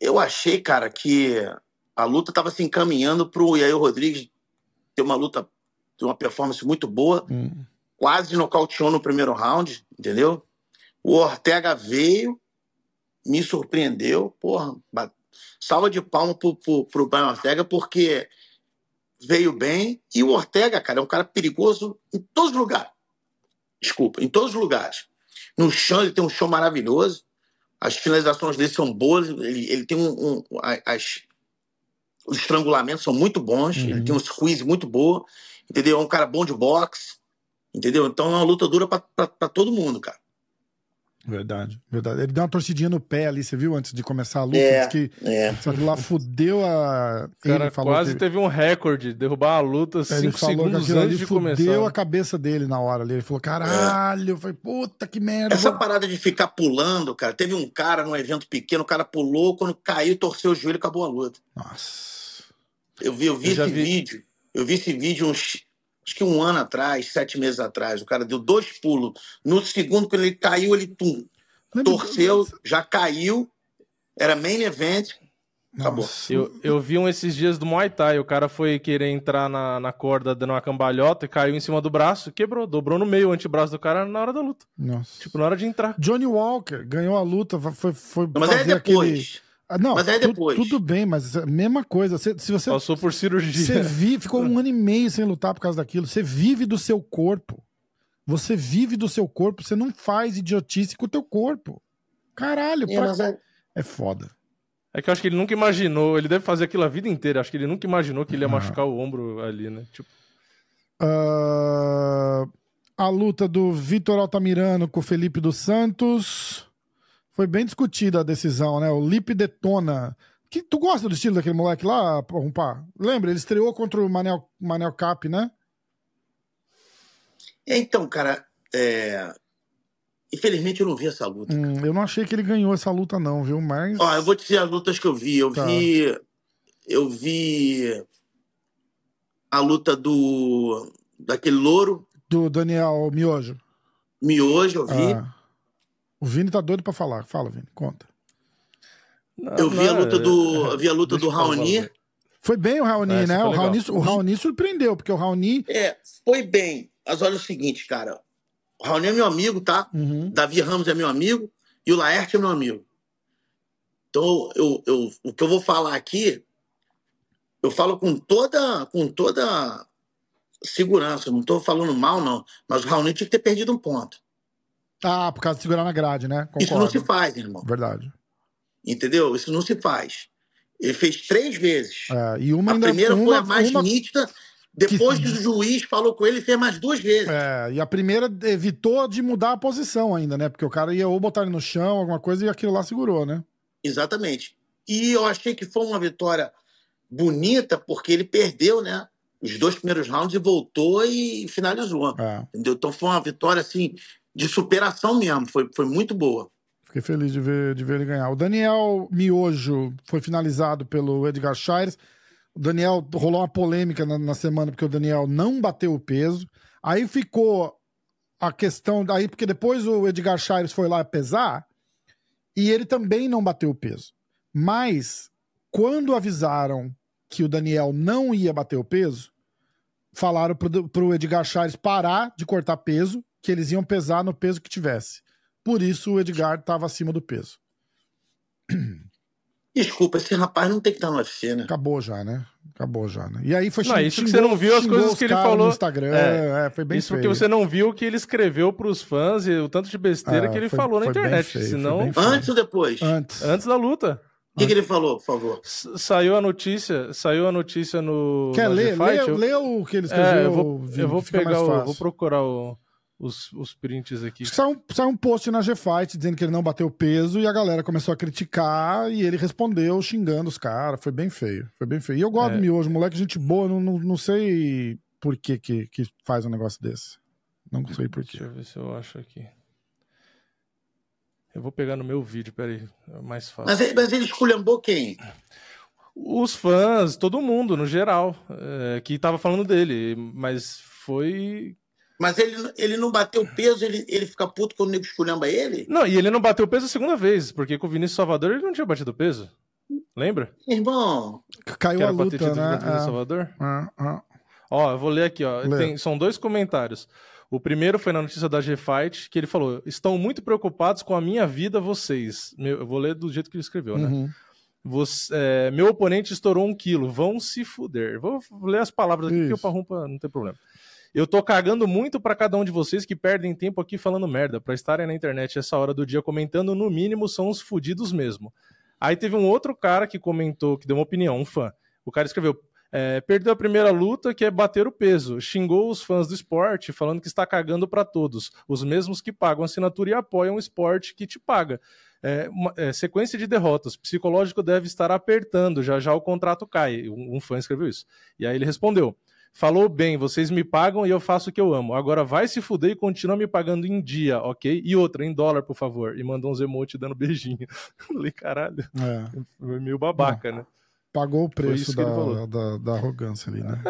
Eu achei, cara, que a luta estava se encaminhando para o Yair Rodrigues ter uma luta, ter uma performance muito boa. Hum. quase nocauteou no primeiro round, entendeu? O Ortega veio, me surpreendeu, porra, salva de palma pro, pro, pro Brian Ortega, porque veio bem, e o Ortega, cara, é um cara perigoso em todos os lugares. Desculpa, em todos os lugares. No chão, ele tem um chão maravilhoso, as finalizações dele são boas, ele, ele tem um, um as, os estrangulamentos são muito bons, uhum. ele tem um squeeze muito boa, entendeu? É um cara bom de boxe, entendeu? Então é uma luta dura para todo mundo, cara. Verdade, verdade. Ele deu uma torcidinha no pé ali, você viu, antes de começar a luta? É, que é. lá fudeu a. Cara quase que... teve um recorde, derrubar a luta 5 segundos antes de começar. fudeu a cabeça dele na hora ali. Ele falou: caralho, é. foi puta que merda. Essa parada de ficar pulando, cara. Teve um cara num evento pequeno, o cara pulou, quando caiu, torceu o joelho e acabou a luta. Nossa. Eu vi, eu vi eu esse vi... vídeo. Eu vi esse vídeo uns acho que um ano atrás, sete meses atrás. O cara deu dois pulos. No segundo, quando ele caiu, ele tum, torceu, já caiu. Era main event. Acabou. Eu, eu vi um esses dias do Muay Thai. O cara foi querer entrar na, na corda dando uma cambalhota e caiu em cima do braço, quebrou, dobrou no meio o antebraço do cara na hora da luta. Nossa. Tipo, na hora de entrar. Johnny Walker ganhou a luta, foi, foi Mas é depois. Aquele... Ah, não, mas aí depois. Tu, tudo bem, mas a mesma coisa. Se, se você passou por cirurgia, você vive, ficou um ano e meio sem lutar por causa daquilo. Você vive do seu corpo. Você vive do seu corpo. Você não faz idiotice com o teu corpo. Caralho, é, pra... é... é foda. É que eu acho que ele nunca imaginou. Ele deve fazer aquilo a vida inteira. Acho que ele nunca imaginou que ele ia ah. machucar o ombro ali, né? Tipo. Uh, a luta do Vitor Altamirano com o Felipe dos Santos. Foi bem discutida a decisão, né? O Lipe detona. Que, tu gosta do estilo daquele moleque lá, Rumpá? Lembra? Ele estreou contra o Manel, Manel Cap, né? Então, cara, é... infelizmente eu não vi essa luta. Hum, eu não achei que ele ganhou essa luta, não, viu? Mas. Ó, eu vou te dizer as lutas que eu vi. Eu tá. vi. Eu vi a luta do. daquele louro. Do Daniel Miojo. Miojo, eu vi. Ah. O Vini tá doido pra falar. Fala, Vini, conta. Não, eu vi a luta do, vi a luta do Raoni. Foi bem o Raoni, é, né? O Raoni, o Raoni surpreendeu, porque o Raoni. É, foi bem. Mas olha o seguinte, cara. O Raoni é meu amigo, tá? Uhum. Davi Ramos é meu amigo e o Laerte é meu amigo. Então, eu, eu, o que eu vou falar aqui, eu falo com toda, com toda segurança. Não estou falando mal, não. Mas o Raoni tinha que ter perdido um ponto. Ah, por causa de segurar na grade, né? Concordo. Isso não se faz, irmão. Verdade. Entendeu? Isso não se faz. Ele fez três vezes. É, e uma a ainda, primeira uma, foi a mais uma... nítida. Depois que... o juiz falou com ele, ele fez mais duas vezes. É, e a primeira evitou de mudar a posição ainda, né? Porque o cara ia ou botar ele no chão, alguma coisa, e aquilo lá segurou, né? Exatamente. E eu achei que foi uma vitória bonita, porque ele perdeu, né? Os dois primeiros rounds e voltou e finalizou. É. Entendeu? Então foi uma vitória, assim, de superação mesmo. Foi, foi muito boa. Fiquei feliz de ver, de ver ele ganhar. O Daniel Miojo foi finalizado pelo Edgar Shires. O Daniel rolou uma polêmica na, na, semana porque o Daniel não bateu o peso. Aí ficou a questão. Aí, porque depois o Edgar Shires foi lá pesar e ele também não bateu o peso. Mas quando avisaram que o Daniel não ia bater o peso, falaram pro, pro Edgar Shires parar de cortar peso que eles iam pesar no peso que tivesse. Por isso o Edgar estava acima do peso. Desculpa, esse rapaz não tem que estar no UFC, né? Acabou já, né? Acabou já, né? E aí foi Não, isso que você não viu as coisas que ele falou no Instagram, é, é, foi bem Isso feio. porque você não viu o que ele escreveu para os fãs e o tanto de besteira é, que ele foi, falou na internet, feio, senão antes ou depois? Antes. Antes da luta. O que, que, ele falou, por favor? Saiu a notícia, saiu a notícia no. Quer ler? Lê, o que ele escreveu. É, eu vou, eu vou pegar, o, vou procurar o os, os prints aqui. Saiu um, saiu um post na G-Fight dizendo que ele não bateu peso e a galera começou a criticar e ele respondeu xingando os caras. Foi bem feio. Foi bem feio. E eu gosto é. do Miojo, moleque, gente boa, não, não, não sei por que, que, que faz um negócio desse. Não sei por quê. Deixa eu ver se eu acho aqui. Eu vou pegar no meu vídeo, peraí. É mais fácil. Mas ele, mas ele esculhambou quem? Os fãs, todo mundo, no geral, é, que tava falando dele. Mas foi mas ele, ele não bateu peso, ele, ele fica puto quando o nego esculhamba ele? Não, e ele não bateu peso a segunda vez, porque com o Vinícius Salvador ele não tinha batido peso. Lembra? Irmão. Caiu a luta, né? Vinícius é. Salvador? É, é. Ó, eu vou ler aqui, ó. Tem, são dois comentários. O primeiro foi na notícia da G-Fight, que ele falou: estão muito preocupados com a minha vida, vocês. eu vou ler do jeito que ele escreveu, né? Uhum. Você, é, meu oponente estourou um quilo, vão se fuder. Vou ler as palavras aqui, Isso. que o Parrumpa não tem problema. Eu tô cagando muito para cada um de vocês que perdem tempo aqui falando merda, para estarem na internet essa hora do dia comentando, no mínimo são os fudidos mesmo. Aí teve um outro cara que comentou, que deu uma opinião, um fã. O cara escreveu: é, perdeu a primeira luta, que é bater o peso. Xingou os fãs do esporte, falando que está cagando para todos. Os mesmos que pagam assinatura e apoiam o esporte que te paga. É, uma, é, sequência de derrotas. Psicológico deve estar apertando, já já o contrato cai. Um, um fã escreveu isso. E aí ele respondeu: Falou bem, vocês me pagam e eu faço o que eu amo. Agora vai se fuder e continua me pagando em dia, ok? E outra, em dólar, por favor. E mandou uns emotes dando beijinho. Falei, caralho. É. Foi meio babaca, Não. né? Pagou o preço da, da, da, arrogância ali, né?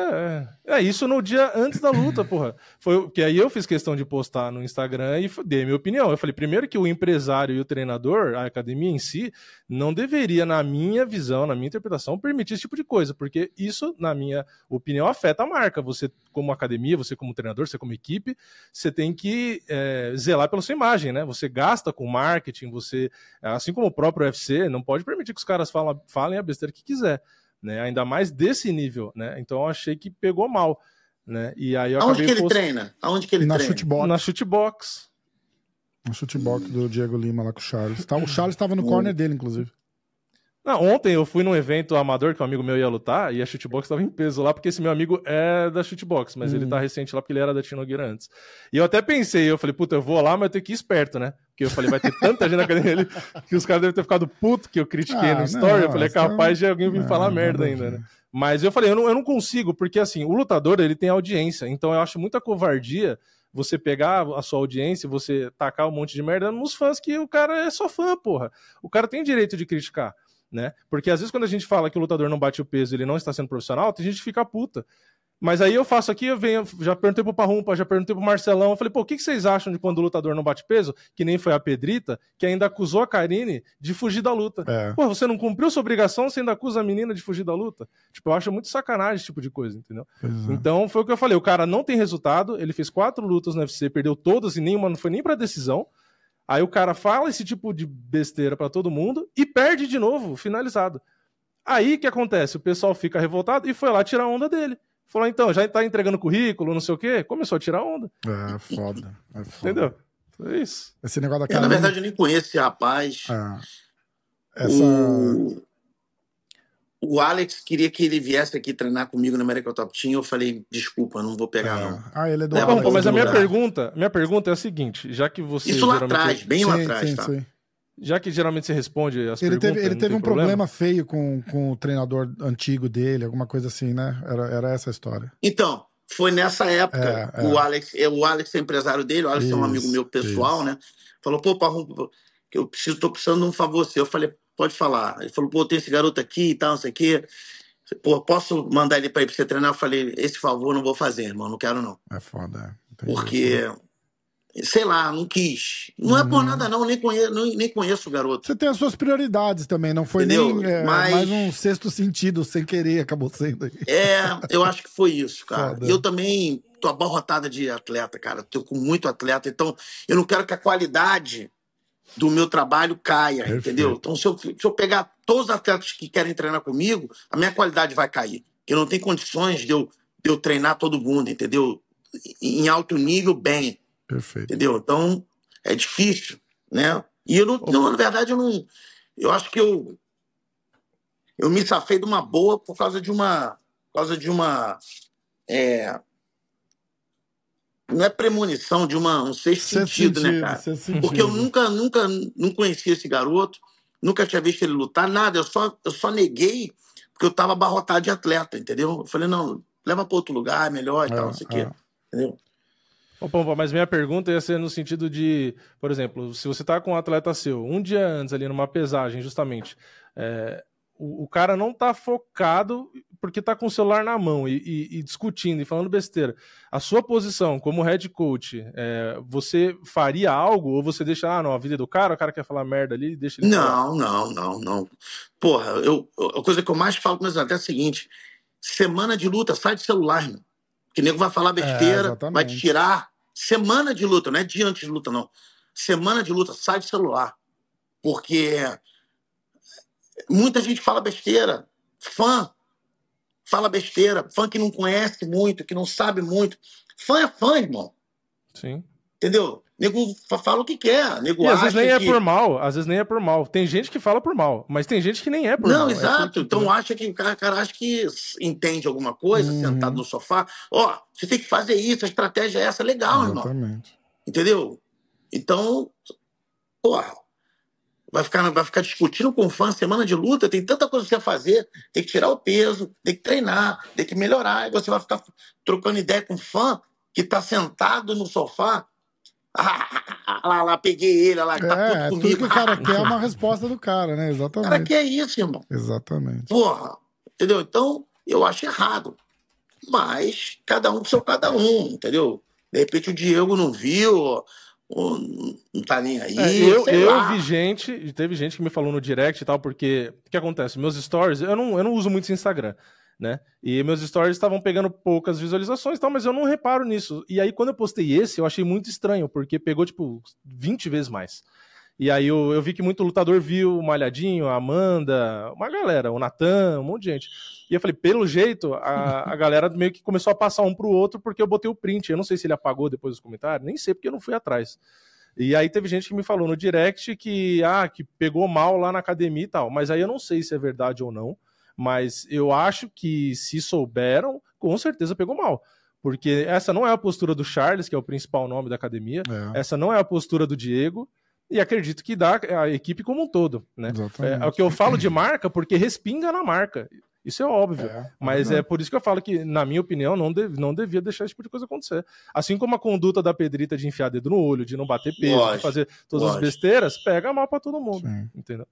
É, é, isso no dia antes da luta, porra. Foi que aí eu fiz questão de postar no Instagram e dei minha opinião. Eu falei, primeiro que o empresário e o treinador, a academia em si, não deveria, na minha visão, na minha interpretação, permitir esse tipo de coisa, porque isso, na minha opinião, afeta a marca. Você, como academia, você como treinador, você como equipe, você tem que é, zelar pela sua imagem, né? Você gasta com marketing, você, assim como o próprio UFC, não pode permitir que os caras falam, falem a besteira que quiser né? Ainda mais desse nível, né? Então eu achei que pegou mal, né? E aí eu Aonde que ele post... treina? Aonde que ele na treina? Shootbox. Na shootbox. Na shootbox do Diego Lima lá com o Charles. Tá, o Charles estava no hum. corner dele, inclusive. Não, ontem eu fui num evento amador que um amigo meu ia lutar e a shootbox estava em peso lá, porque esse meu amigo é da shootbox, mas ele tá recente lá porque ele era da Tino Nogueira antes. E eu até pensei, eu falei, puta, eu vou lá, mas eu tenho que ir esperto, né? Porque eu falei, vai ter tanta gente na academia ali que os caras devem ter ficado puto que eu critiquei ah, no story. Não, eu falei, é capaz de alguém vir não, falar merda ainda, né? Mas eu falei, eu não, eu não consigo, porque assim, o lutador ele tem audiência, então eu acho muita covardia você pegar a sua audiência, você tacar um monte de merda nos fãs que o cara é só fã, porra. O cara tem direito de criticar né? Porque às vezes quando a gente fala que o lutador não bate o peso, ele não está sendo profissional, tem gente que fica puta. Mas aí eu faço aqui, eu venho, já perguntei pro Parrumpa, já perguntei pro Marcelão, eu falei, pô, o que, que vocês acham de quando o lutador não bate peso? Que nem foi a Pedrita, que ainda acusou a Karine de fugir da luta. É. Pô, você não cumpriu sua obrigação, você ainda acusa a menina de fugir da luta? Tipo, eu acho muito sacanagem esse tipo de coisa, entendeu? É. Então foi o que eu falei, o cara não tem resultado, ele fez quatro lutas no UFC, perdeu todas e nenhuma não foi nem pra decisão. Aí o cara fala esse tipo de besteira para todo mundo e perde de novo, finalizado. Aí que acontece? O pessoal fica revoltado e foi lá tirar onda dele. Falou, então, já tá entregando currículo, não sei o quê. Começou a tirar onda. É, foda. É foda. Entendeu? É isso. Esse negócio da é, Na verdade, eu nem conheço esse rapaz. É. Essa... O o Alex queria que ele viesse aqui treinar comigo na América Top Team. Eu falei, desculpa, não vou pegar, é. não. Ah, ele é do Bom, mas a minha pergunta, minha pergunta é a seguinte: já que você. Isso lá atrás, bem sim, lá atrás, sim, tá? Sim. Já que geralmente você responde as ele perguntas. Teve, ele teve um problema? problema feio com, com o treinador antigo dele, alguma coisa assim, né? Era, era essa a história. Então, foi nessa época. É, é. O Alex, é, o Alex é empresário dele, o Alex isso, é um amigo meu pessoal, isso. né? Falou, pô, Parrum, eu preciso, tô precisando de um favor seu. Eu falei, pode falar. Ele falou, pô, tem esse garoto aqui e tal, não sei o quê. Pô, posso mandar ele para ir pra você treinar? Eu falei, esse favor não vou fazer, irmão, não quero não. É foda. É. Porque, sei lá, não quis. Não é por uhum. nada não, nem conheço, nem, nem conheço o garoto. Você tem as suas prioridades também, não foi Entendeu? nem é, Mas... mais um sexto sentido, sem querer, acabou sendo. É, eu acho que foi isso, cara. Foda. Eu também tô abarrotada de atleta, cara. Tô com muito atleta, então eu não quero que a qualidade do meu trabalho caia, Perfeito. entendeu? Então, se eu, se eu pegar todos os atletas que querem treinar comigo, a minha qualidade vai cair. Eu não tenho condições de eu, de eu treinar todo mundo, entendeu? Em alto nível, bem. Perfeito. Entendeu? Então, é difícil, né? E eu não, não, na verdade, eu não. Eu acho que eu. Eu me safei de uma boa por causa de uma. Por causa de uma. É, não é premonição de uma, um sexto sentido, né, sentido, né, cara? Sentido. Porque eu nunca, nunca, não conhecia esse garoto, nunca tinha visto ele lutar, nada. Eu só, eu só neguei porque eu tava abarrotado de atleta, entendeu? Eu falei, não, leva para outro lugar, é melhor e é, tal, não sei o é. quê. Entendeu? Mas minha pergunta ia ser no sentido de, por exemplo, se você tá com um atleta seu, um dia antes ali numa pesagem, justamente, é, o, o, cara não tá focado porque tá com o celular na mão e, e, e discutindo e falando besteira. A sua posição como head coach, é, você faria algo ou você deixa, ah, não, a vida é do cara, o cara quer falar merda ali, deixa ele Não, falar. não, não, não. Porra, eu, a coisa que eu mais falo com meus atletas é a seguinte: semana de luta, sai de celular, irmão. Que nego vai falar besteira, é, vai te tirar, semana de luta, não é dia antes de luta, não. Semana de luta, sai de celular. Porque muita gente fala besteira. Fã fala besteira. Fã que não conhece muito, que não sabe muito. Fã é fã, irmão. Sim. Entendeu? Nego fala o que quer. Nego e às vezes nem é que... é por mal, às vezes nem é por mal. Tem gente que fala por mal, mas tem gente que nem é por não, mal. Não, exato. É então acha que o cara, cara, acha que entende alguma coisa, uhum. sentado no sofá. Ó, oh, você tem que fazer isso, a estratégia é essa, legal, Exatamente. irmão. Entendeu? Então, porra, vai ficar, vai ficar discutindo com fã semana de luta, tem tanta coisa pra você fazer, tem que tirar o peso, tem que treinar, tem que melhorar, e você vai ficar trocando ideia com fã que tá sentado no sofá ah, lá, lá, peguei ele, lá, que tá é, puto comigo. Tudo que o cara quer é uma resposta do cara, né? Exatamente. O cara quer isso, irmão. Exatamente. Porra, entendeu? Então, eu acho errado. Mas, cada um com seu cada um, entendeu? De repente o Diego não viu, ou não tá nem aí. É, eu eu vi gente, teve gente que me falou no direct e tal, porque o que acontece? Meus stories, eu não, eu não uso muito esse Instagram né? E meus stories estavam pegando poucas visualizações e tal, mas eu não reparo nisso. E aí, quando eu postei esse, eu achei muito estranho, porque pegou, tipo, 20 vezes mais. E aí eu, eu vi que muito lutador viu o Malhadinho, a Amanda, uma galera, o Natan, um monte de gente. E eu falei, pelo jeito, a, a galera meio que começou a passar um pro outro porque eu botei o print. Eu não sei se ele apagou depois dos comentários, nem sei porque eu não fui atrás. E aí teve gente que me falou no direct que, ah, que pegou mal lá na academia e tal. Mas aí eu não sei se é verdade ou não. Mas eu acho que se souberam, com certeza pegou mal. Porque essa não é a postura do Charles, que é o principal nome da academia. É. Essa não é a postura do Diego. E acredito que dá a equipe como um todo. Né? É, é, o que eu falo de marca, porque respinga na marca. Isso é óbvio. É, é mas é por isso que eu falo que, na minha opinião, não, dev, não devia deixar esse tipo de coisa acontecer. Assim como a conduta da Pedrita de enfiar dedo no olho, de não bater peso, Lógico. de fazer todas Lógico. as besteiras, pega mal para todo mundo. Sim. Entendeu?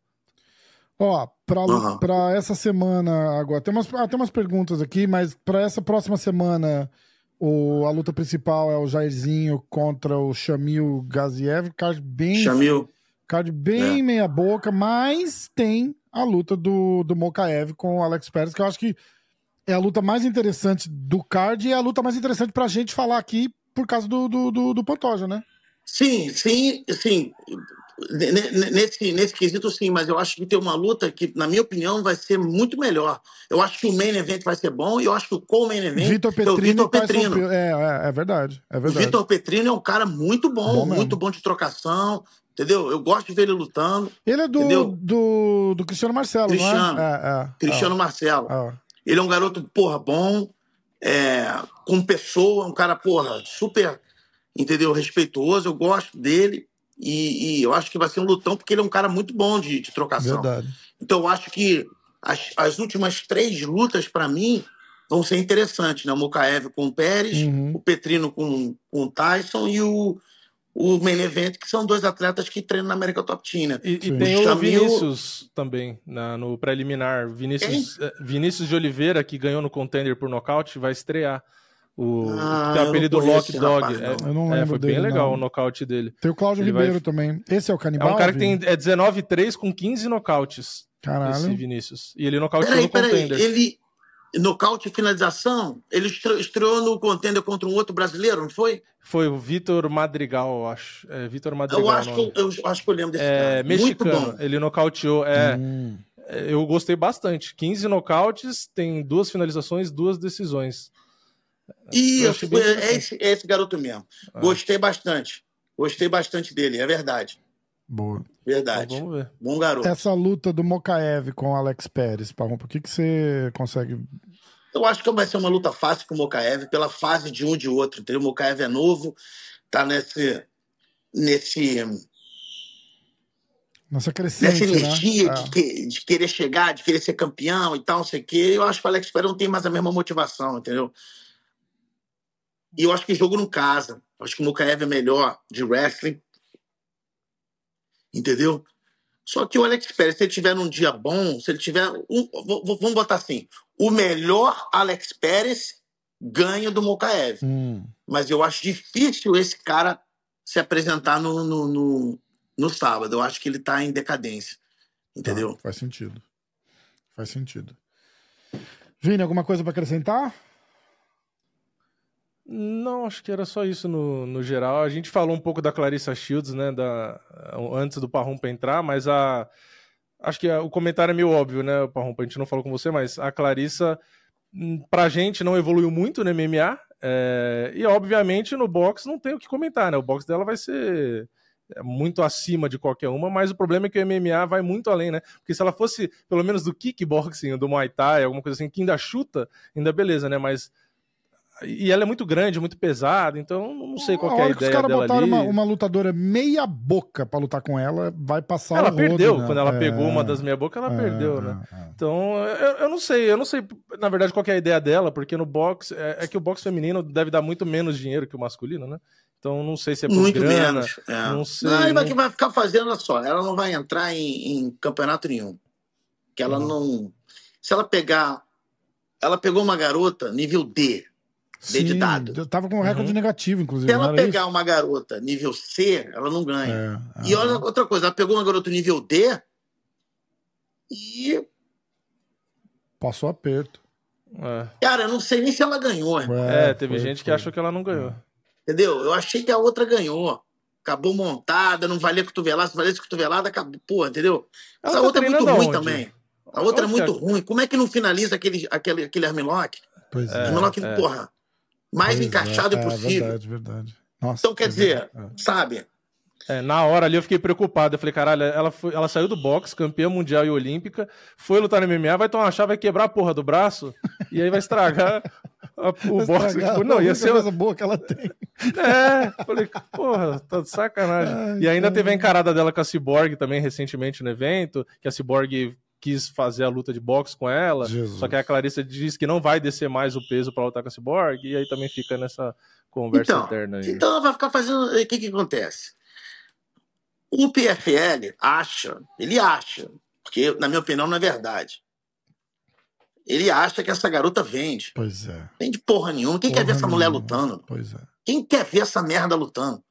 Ó, pra, uhum. pra essa semana agora, tem umas, ah, tem umas perguntas aqui, mas pra essa próxima semana, o, a luta principal é o Jairzinho contra o Shamil Gaziev, card bem... Shamil. Card bem é. meia boca, mas tem a luta do, do Mokaev com o Alex Pérez, que eu acho que é a luta mais interessante do card e é a luta mais interessante pra gente falar aqui por causa do, do, do, do Pantoja, né? Sim, sim, sim nesse, nesse quesito, sim, mas eu acho que tem uma luta que, na minha opinião, vai ser muito melhor. Eu acho que o main event vai ser bom e eu acho que o co-main event Vitor Petrino, é Vitor Petrino. É, é, é, verdade, é verdade. O Vitor Petrino é um cara muito bom, bom muito bom de trocação, entendeu? Eu gosto de ver ele lutando. Ele é do, do, do, Cristiano Marcelo, Cristiano, é? É, é? Cristiano Marcelo. Ele é um garoto, porra, bom, é, com pessoa, um cara, porra, super, entendeu? Respeitoso, eu gosto dele. E, e, eu acho que vai ser um lutão, porque ele é um cara muito bom de, de trocação. Verdade. Então eu acho que as, as últimas três lutas, para mim, vão ser interessantes, né? O Mokaev com o Pérez, uhum. o Petrino com, com o Tyson e o, o Main Event, que são dois atletas que treinam na América Top Team, né? E, e tem o Vinícius também, na, no preliminar. Vinícius, eh, Vinícius de Oliveira, que ganhou no contender por nocaute, vai estrear. O ah, que tem o apelido Lock Dog. Rapaz, é, eu não lembro é, foi dele, bem legal não. o nocaute dele. Tem o Cláudio Ele Ribeiro vai... também. Esse é o canibal? É um cara que tem é 19-3 com 15 nocautes. Caralho. Esse Vinícius. E ele nocauteou peraí, no contender. Peraí. Ele, nocaute e finalização, ele estreou no contender contra um outro brasileiro, não foi? Foi o Vitor Madrigal, eu acho. É, Vitor Madrigal. Eu acho, que eu, eu, acho que eu lembro desse é, cara. Mexicano. Ele nocauteou. É, hum. Eu gostei bastante. 15 nocautes, tem duas finalizações, duas decisões. Isso, é esse, é esse garoto mesmo. Ah. Gostei bastante. Gostei bastante dele, é verdade. Boa. Verdade. Então, vamos ver. Bom garoto. Essa luta do Mokaev com o Alex Pérez, Pavão, por que, que você consegue. Eu acho que vai ser uma luta fácil com o Mokaev, pela fase de um de outro. Entendeu? O Mokaev é novo, tá nesse. nesse Nessa crescente, Nessa energia né? de, de, querer chegar, de querer ser campeão e tal, não sei o quê. Eu acho que o Alex Pérez não tem mais a mesma motivação, entendeu? E eu acho que o jogo não casa. Eu acho que o Mukaev é melhor de wrestling. Entendeu? Só que o Alex Pérez, se ele tiver num dia bom, se ele tiver. Um, vamos botar assim: o melhor Alex Pérez ganha do Mokaev. Hum. Mas eu acho difícil esse cara se apresentar no, no, no, no sábado. Eu acho que ele tá em decadência. Entendeu? Tá, faz sentido. Faz sentido. Vini, alguma coisa para acrescentar? Não, acho que era só isso no, no geral. A gente falou um pouco da Clarissa Shields, né, da, antes do Parrumpa entrar, mas a acho que a, o comentário é meio óbvio, né, Parrumpa, a gente não falou com você, mas a Clarissa hum, pra gente não evoluiu muito no MMA, é, e obviamente no box não tem o que comentar, né? O box dela vai ser é, muito acima de qualquer uma, mas o problema é que o MMA vai muito além, né? Porque se ela fosse pelo menos do kickboxing, do Muay Thai, alguma coisa assim, que ainda chuta, ainda beleza, né? Mas e ela é muito grande, muito pesada, então não sei qual é a ideia que os caras botaram uma, uma, lutadora meia boca para lutar com ela, vai passar Ela perdeu, rodo, né? quando ela é... pegou uma das meia boca, ela é... perdeu, né? É, é. Então, eu, eu, não sei, eu não sei, na verdade, qual é a ideia dela, porque no boxe, é, é, que o boxe feminino deve dar muito menos dinheiro que o masculino, né? Então, não sei se é por muito grana, menos, é. não sei. Não, não... vai ficar fazendo só, ela não vai entrar em, em campeonato nenhum, que ela uhum. não... Se ela pegar... Ela pegou uma garota nível D, Sim, de dado. Eu tava com um recorde uhum. negativo, inclusive. Se ela pegar isso? uma garota nível C, ela não ganha. É, e olha outra coisa, ela pegou uma garota nível D e. Passou aperto. É. Cara, eu não sei nem se ela ganhou. É, é teve foi, gente foi. que achou que ela não ganhou. Entendeu? Eu achei que a outra ganhou. Acabou montada, não valia cotovelada, se valesse cotovelada, acabou. Pô, entendeu? Ela Essa tá outra é muito ruim onde? também. A outra é muito ruim. Como é que não finaliza aquele, aquele, aquele armlock? Pois é. Armlock, é. porra mais pois encaixado é, possível. É verdade, verdade. Nossa, então, quer dizer, é. sabe? É, na hora ali eu fiquei preocupado. Eu falei, caralho, ela, foi, ela saiu do boxe, campeã mundial e olímpica, foi lutar no MMA, vai tomar uma chave, vai quebrar a porra do braço e aí vai estragar a, o boxe. Tipo, não, ia ser. coisa boa que ela tem. É, falei, porra, tá de sacanagem. Ai, e ainda teve a encarada dela com a Cyborg também recentemente no evento, que a Cyborg quis fazer a luta de boxe com ela, Jesus. só que a Clarissa diz que não vai descer mais o peso para lutar com a Cyborg, e aí também fica nessa conversa então, interna aí. Então ela vai ficar fazendo. O que, que acontece? O PFL acha, ele acha, porque na minha opinião não é verdade. Ele acha que essa garota vende. Pois é. Vende porra nenhuma. Quem porra quer ver essa nenhuma. mulher lutando? Pois é. Quem quer ver essa merda lutando?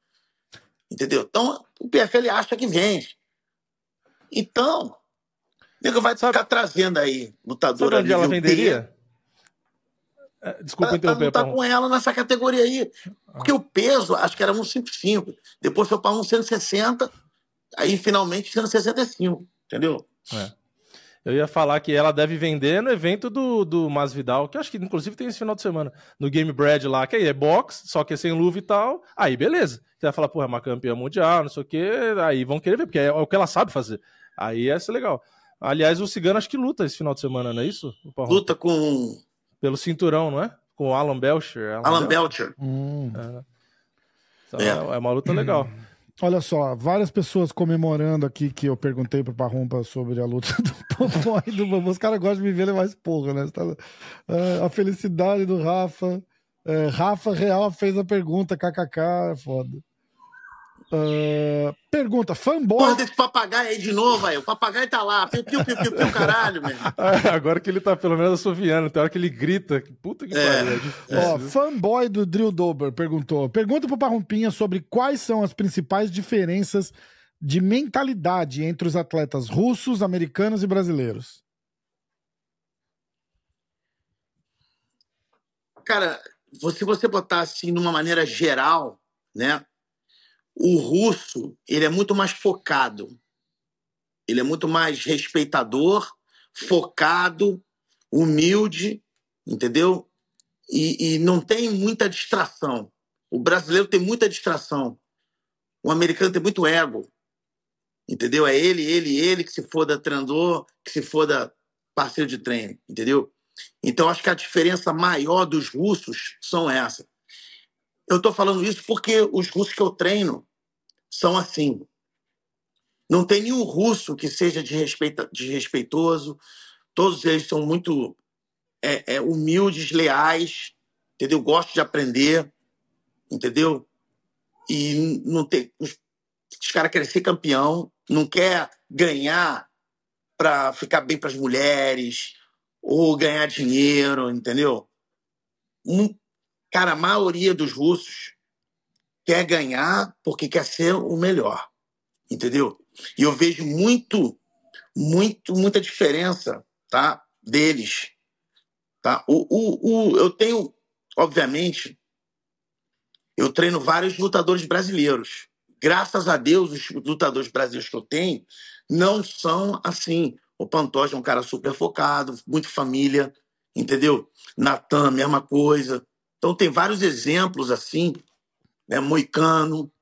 Entendeu? Então, o PFL acha que vende. Então, nego vai Sabe... ficar trazendo aí lutadora Sabe onde ela venderia? É, desculpa interromper. Tá, tá com ela nessa categoria aí. Porque o peso, acho que era 155. Depois foi para 160. Aí finalmente 165. Entendeu? É. Eu ia falar que ela deve vender no evento do, do Masvidal, que acho que inclusive tem esse final de semana, no Game Bread lá, que aí é box, só que é sem luva e tal. Aí beleza. Você vai falar, pô, é uma campeã mundial, não sei o quê. Aí vão querer ver, porque é o que ela sabe fazer. Aí ia ser legal. Aliás, o Cigano acho que luta esse final de semana, não é isso? Luta com. Pelo cinturão, não é? Com o Alan Belcher. Alan, Alan Belcher. Hum. É. Então, é. é uma luta legal. Olha só, várias pessoas comemorando aqui que eu perguntei pro Parrumpa sobre a luta do Popó e do Bambu. Os caras gostam de me ver levar esporro, né? Tá... Uh, a felicidade do Rafa. Uh, Rafa Real fez a pergunta, kkk, é foda. Uh, pergunta, fanboy. Porra desse papagaio aí de novo, aí. O papagaio tá lá. Piu, piu, piu, piu, piu caralho, mesmo. Agora que ele tá pelo menos assoviando, tem hora que ele grita. Puta que é, pariu. É Ó, fanboy do Drill Dober perguntou: pergunta pro Parrumpinha sobre quais são as principais diferenças de mentalidade entre os atletas russos, americanos e brasileiros. Cara, se você botar assim numa maneira geral, né? O russo, ele é muito mais focado. Ele é muito mais respeitador, focado, humilde, entendeu? E, e não tem muita distração. O brasileiro tem muita distração. O americano tem muito ego. Entendeu? É ele, ele, ele que se foda treinador, que se foda parceiro de treino, entendeu? Então acho que a diferença maior dos russos são essa. Eu estou falando isso porque os russos que eu treino, são assim. Não tem nenhum russo que seja desrespeitoso, todos eles são muito é, é, humildes, leais, entendeu? Gostam de aprender, entendeu? E não tem. Os, os caras querem ser campeão, não quer ganhar para ficar bem para as mulheres ou ganhar dinheiro, entendeu? Um, cara, a maioria dos russos quer ganhar porque quer ser o melhor, entendeu? E eu vejo muito, muito, muita diferença, tá? Deles, tá? O, o, o, eu tenho, obviamente, eu treino vários lutadores brasileiros. Graças a Deus, os lutadores brasileiros que eu tenho não são assim. O Pantoja é um cara super focado, muito família, entendeu? Natan, mesma coisa. Então tem vários exemplos assim, né? Moicano,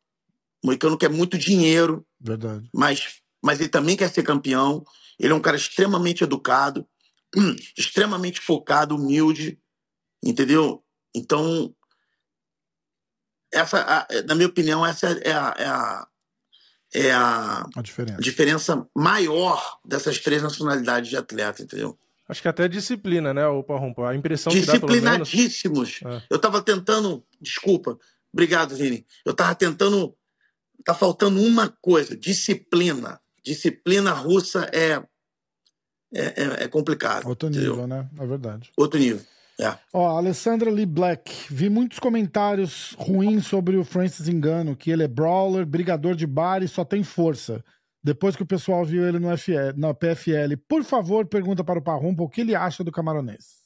Moicano quer muito dinheiro, Verdade. mas mas ele também quer ser campeão. Ele é um cara extremamente educado, extremamente focado, humilde, entendeu? Então, essa, na minha opinião, essa é a, é a, é a, a diferença. diferença maior dessas três nacionalidades de atleta, entendeu? Acho que até disciplina, né, o Parrumpa? A impressão que dá, pelo menos... Disciplinadíssimos. É. Eu estava tentando... Desculpa. Obrigado, Vini. Eu estava tentando... Tá faltando uma coisa. Disciplina. Disciplina russa é... É, é, é complicado. Outro nível, entendeu? né? É verdade. Outro nível. É. Ó, Alessandra Lee Black. Vi muitos comentários ruins sobre o Francis Engano, que ele é brawler, brigador de bar e só tem força. Depois que o pessoal viu ele no FL, na PFL, por favor, pergunta para o Parrumpa o que ele acha do camaronês.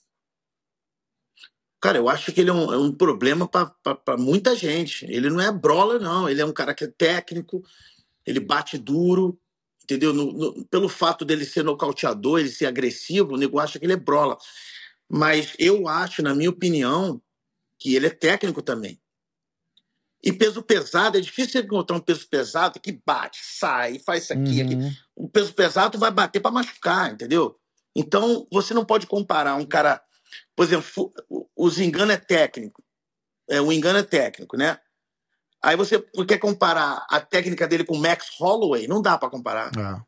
Cara, eu acho que ele é um, é um problema para muita gente. Ele não é brawler, não. Ele é um cara que é técnico, ele bate duro, entendeu? No, no, pelo fato dele ser nocauteador, ele ser agressivo, o nego acha que ele é brawler. Mas eu acho, na minha opinião, que ele é técnico também. E peso pesado, é difícil encontrar um peso pesado que bate, sai, faz isso aqui. Uhum. aqui. O peso pesado vai bater para machucar, entendeu? Então, você não pode comparar um cara. Por exemplo, o Zingano é técnico. É, o engano é técnico, né? Aí você quer comparar a técnica dele com o Max Holloway? Não dá para comparar. É.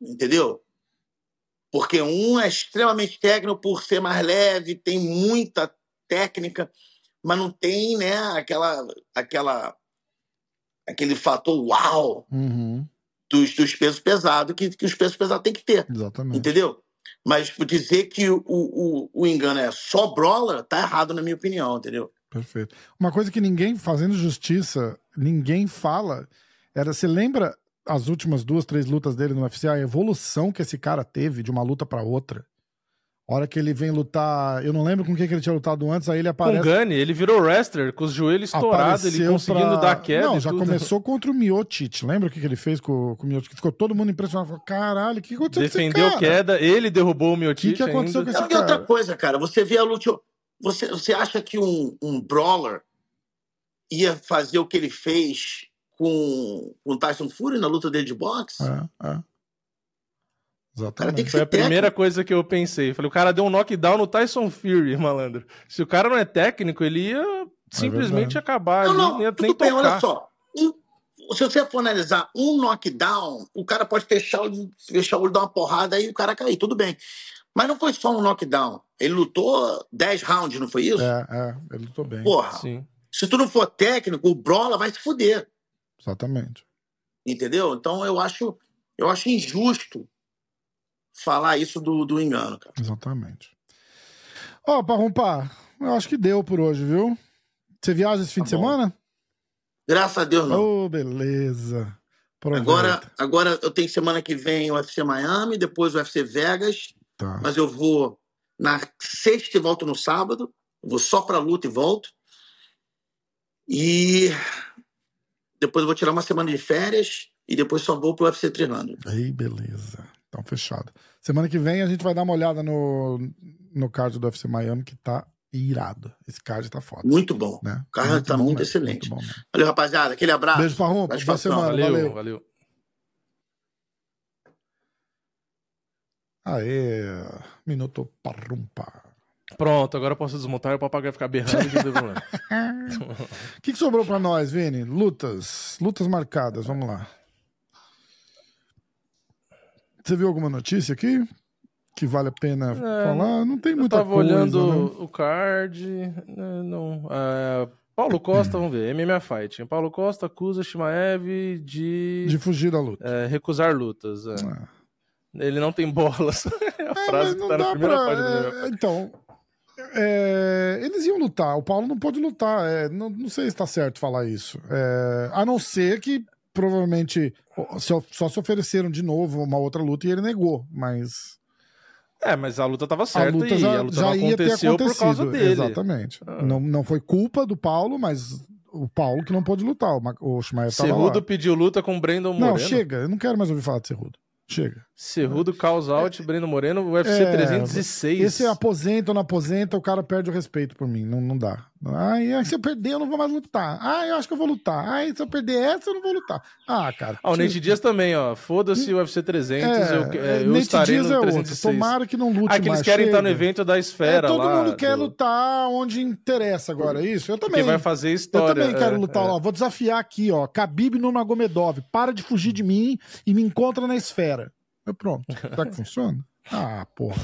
Entendeu? Porque um é extremamente técnico por ser mais leve, tem muita técnica, mas não tem, né, aquela, aquela, aquele fator uau uhum. dos, dos pesos pesados que, que os pesos pesados têm que ter. Exatamente. Entendeu? Mas dizer que o, o, o engano é só brawler, tá errado na minha opinião, entendeu? Perfeito. Uma coisa que ninguém, fazendo justiça, ninguém fala, era, você lembra as últimas duas, três lutas dele no UFC, a evolução que esse cara teve de uma luta para outra. A hora que ele vem lutar, eu não lembro com quem que ele tinha lutado antes, aí ele aparece. Com o Gunny, ele virou wrestler, com os joelhos estourados, ele conseguindo pra... dar queda. Não, já tudo. começou contra o Miocic. Lembra o que, que ele fez com, com o Miocic? Ficou todo mundo impressionado. Falou, caralho, o que aconteceu Defendeu com esse cara? queda, ele derrubou o Miocic. O que, que aconteceu ainda. com esse cara? outra coisa, cara, você vê a luta. Você, você acha que um, um brawler ia fazer o que ele fez com, com o Tyson Fury na luta dele de boxe. É, é. Exatamente. Foi a primeira coisa que eu pensei. Falei, o cara deu um knockdown no Tyson Fury, malandro. Se o cara não é técnico, ele ia é simplesmente acabar não, não, ia nem bem, olha só. Um, se você for analisar um knockdown, o cara pode fechar, fechar o olho, dar uma porrada e o cara cair, tudo bem. Mas não foi só um knockdown. Ele lutou 10 rounds, não foi isso? É, é, ele lutou bem. Porra. Sim. Se tu não for técnico, o Brola vai se fuder. Exatamente. Entendeu? Então eu acho, eu acho injusto falar isso do, do engano, cara. Exatamente. Ó, oh, Parrumpar, eu acho que deu por hoje, viu? Você viaja esse fim tá de bom. semana? Graças a Deus, não. Oh, beleza. Agora, agora eu tenho semana que vem o UFC Miami, depois o UFC Vegas. Tá. Mas eu vou na sexta e volto no sábado. Vou só pra luta e volto. E depois eu vou tirar uma semana de férias e depois só vou pro UFC treinando. Aí, beleza. Então, fechado. Semana que vem a gente vai dar uma olhada no, no card do UFC Miami, que tá irado. Esse card tá foda. Muito bom. Né? O card muito tá muito mesmo, excelente. Muito valeu, rapaziada. Aquele abraço. Beijo pra Rompa. Boa semana. Valeu. valeu. valeu. Aê, minuto parrumpa. Pronto, agora eu posso desmontar e o papagaio ficar berrando e não problema. O que, que sobrou pra nós, Vini? Lutas. Lutas marcadas, vamos lá. Você viu alguma notícia aqui? Que vale a pena é, falar? Não tem muita coisa. Eu tava coisa, olhando né? o card. Né, não. É, Paulo Costa, vamos ver. MMA Fight. Paulo Costa acusa Shimaev de. De fugir da luta. É, recusar lutas. É. Ah. Ele não tem bolas. É a frase que tá na primeira pra... página. Então, é, eles iam lutar. O Paulo não pode lutar. É, não, não, sei se está certo falar isso. É, a não ser que provavelmente só, se ofereceram de novo uma outra luta e ele negou. Mas É, mas a luta tava certa a luta já, e a luta já ia ter aconteceu acontecido. por causa dele. Exatamente. Ah. Não, não foi culpa do Paulo, mas o Paulo que não pôde lutar. O Schumacher tava Cerrudo lá. pediu luta com o Brandon Moreno. Não, chega. Eu não quero mais ouvir falar de Cerrudo. Chega. Cerrudo, Cause Out, Brandon Moreno, UFC É, 306. Esse aposenta ou não aposenta, o cara perde o respeito por mim. Não, não dá. Ai, se eu perder, eu não vou mais lutar. Ai, eu acho que eu vou lutar. Ai, se eu perder essa, eu não vou lutar. Ah, cara. Ah, o Nate Dias também, ó. Foda-se o UFC 300, É, eu, é, eu Nate estarei Diaz no é outro. 306. Tomara que não lute Ah, que eles mais. querem estar no chega. evento da É, esfera todo lá. mundo quer do- lutar onde interessa agora, é isso? Eu também. Que vai fazer Eu história. também quero é, lutar é. lá. Vou desafiar aqui, ó. Khabib no Nagomedov. Para de fugir de mim e me encontra na esfera. Eu, pronto. Será que funciona? Ah, porra.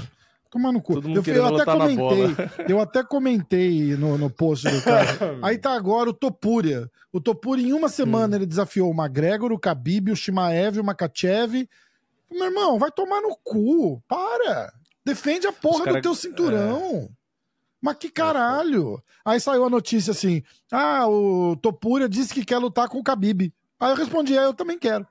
Toma no cu. Eu, eu até comentei. Eu até comentei no, no post do cara. Aí tá agora o Topuria. O Topuria, em uma semana, Hum. ele desafiou o McGregor, o Khabib, o Shimaev, o Makachev. Meu irmão, vai tomar no cu. Para. Defende a porra cara- do teu cinturão. Mas que caralho! Aí saiu a notícia assim: ah, o Topuria disse que quer lutar com o Khabib. Aí eu respondi: é, eu também quero.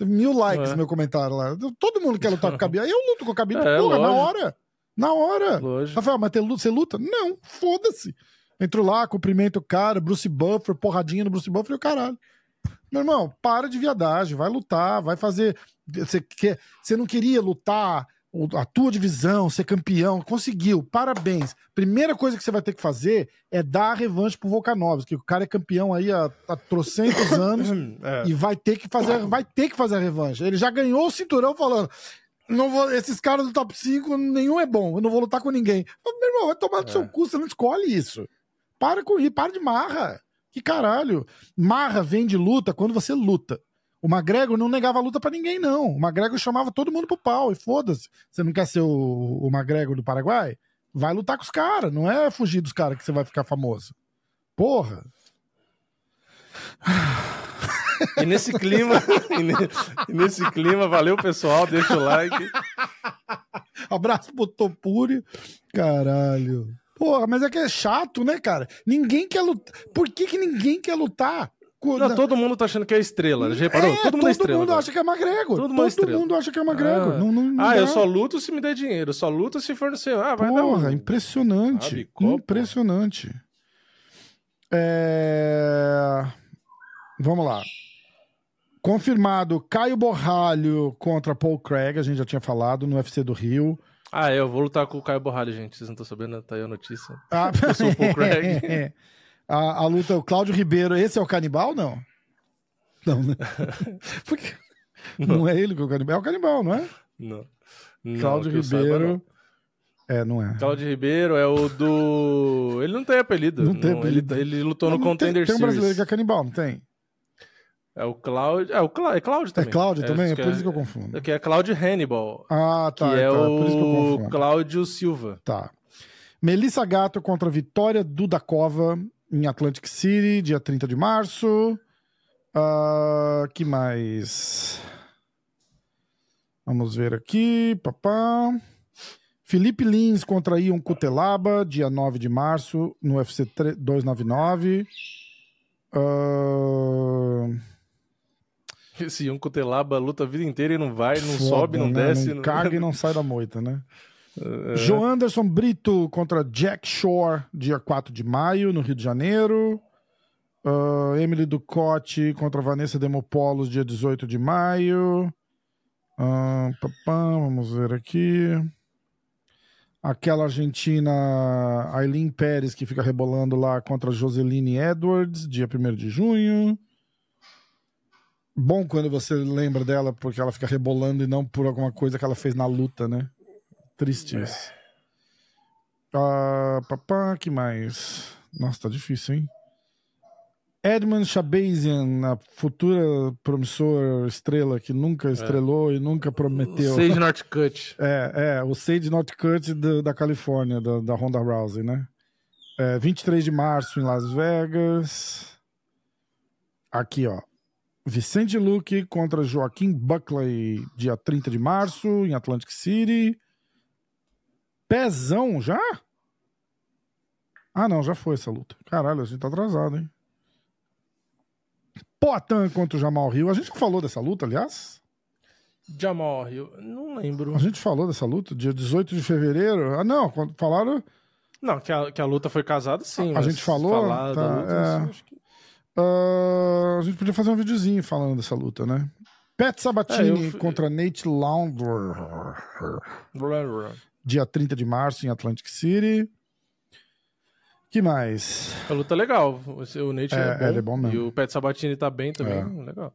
Teve mil likes É. no meu comentário lá. Todo mundo quer lutar com o Khabib. Aí eu luto com o Khabib, É, porra, na hora. Na hora. Lógico. Rafael, mas você luta? Não, foda-se. Entro lá, cumprimento o cara, Bruce Buffer, porradinha no Bruce Buffer e o caralho. Meu irmão, para de viadagem, vai lutar, vai fazer. Você, quer, você não queria lutar a tua divisão, ser campeão, conseguiu, parabéns. Primeira coisa que você vai ter que fazer é dar a revanche pro Volkanovski, que o cara é campeão aí há, há trocentos anos É. e vai ter que fazer, vai ter que fazer a revanche. Ele já ganhou o cinturão falando: não vou, esses caras do top 5, nenhum é bom, eu não vou lutar com ninguém. Mas, meu irmão, vai tomar do É. seu cu, você não escolhe isso. Para com isso, para de marra. Que caralho. Marra vem de luta quando você luta. O McGregor não negava a luta pra ninguém, não. O McGregor chamava todo mundo pro pau, e foda-se. Você não quer ser o, o McGregor do Paraguai? Vai lutar com os caras, não é fugir dos caras que você vai ficar famoso. Porra. E nesse clima, e e nesse clima, valeu pessoal, deixa o like. Abraço pro Topuri. Caralho. Porra, mas é que é chato, né, cara? Ninguém quer lutar. Por que, que ninguém quer lutar? Não, todo mundo tá achando que é estrela, já reparou? É, todo mundo é estrela. agora. acha que é McGregor. Todo Todo, mundo é estrela. mundo acha que é McGregor. Ah, Não, não, não ah, eu só luto se me der dinheiro, só luto se for no seu. Ah, vai dar Porra, um... impressionante. Impressionante. É... Vamos lá. Confirmado Caio Borralho contra Paul Craig, a gente já tinha falado no UFC do Rio. Ah, é, eu vou lutar com o Caio Borralho, gente. Vocês não estão sabendo, tá aí a notícia. Ah, Eu sou o Paul Craig. a, a luta, o Cláudio Ribeiro, esse é o canibal? Não. Não, né? Porque... Não. é ele que é o canibal, é o canibal, não é? Não. Não, Cláudio eu saiba, Ribeiro. não. É, não é. Cláudio Ribeiro é o do. Ele não tem apelido. Não tem apelido. Ele, ele lutou no Não, tem, Contender tem um brasileiro Series. que é canibal, não tem? É o Cláudio. É o Clá... é Cláudio É também. Cláudio também? É por isso que eu confundo. Que é Cláudio Hannibal. Ah, tá. que é, tá, por isso que o. Cláudio Silva. Tá. Melissa Gato contra Vitória Dudakova em Atlantic City, dia 30 de março. Ah, que mais? Vamos ver aqui. Papá. Felipe Lins contra Ion Cutelaba, dia 9 de março, no UFC 3 299. Ah, Esse Ion Cutelaba luta a vida inteira e não vai, não foda, sobe, não né? desce. Não caga e não sai da moita, né? É. João Anderson Brito contra Jack Shore, dia 4 de maio, no Rio de Janeiro. Ah, Emily Ducote contra Vanessa Demopoulos, dia 18 de maio. Papá, vamos ver aqui. Aquela argentina Aileen Pérez, que fica rebolando lá contra Joseline Edwards, dia 1 de junho. Bom quando você lembra dela porque ela fica rebolando e não por alguma coisa que ela fez na luta, né? Triste isso. Ah, papá, que mais? Nossa, tá difícil, hein? Edmund Shabazian, a futura promissora estrela que nunca estrelou e nunca prometeu. Sage Northcutt. É, é, o Sage Northcutt da, da Califórnia, da, da Ronda Rousey, né? É, 23 de março em Las Vegas. Aqui, ó. Vicente Luque contra Joaquim Buckley, dia 30 de março, em Atlantic City. Pezão já? Ah, não, já foi essa luta. Caralho, a gente tá atrasado, hein? Poatan contra o Jamal Rio. A gente falou dessa luta, aliás? Jamal Hill, não lembro. A gente falou dessa luta, dia 18 de fevereiro. Ah, não, quando falaram. Não, que a, que a luta foi casada, sim. A, gente falou. Tá, luta, é... assim, que... uh, a gente podia fazer um videozinho falando dessa luta, né? Pat Sabatini é, eu... contra Nate Launder. Dia 30 de março em Atlantic City. que mais? A luta é legal. O Nate é, é bom. É bom mesmo. E o Pat Sabatini tá bem também. É. Legal.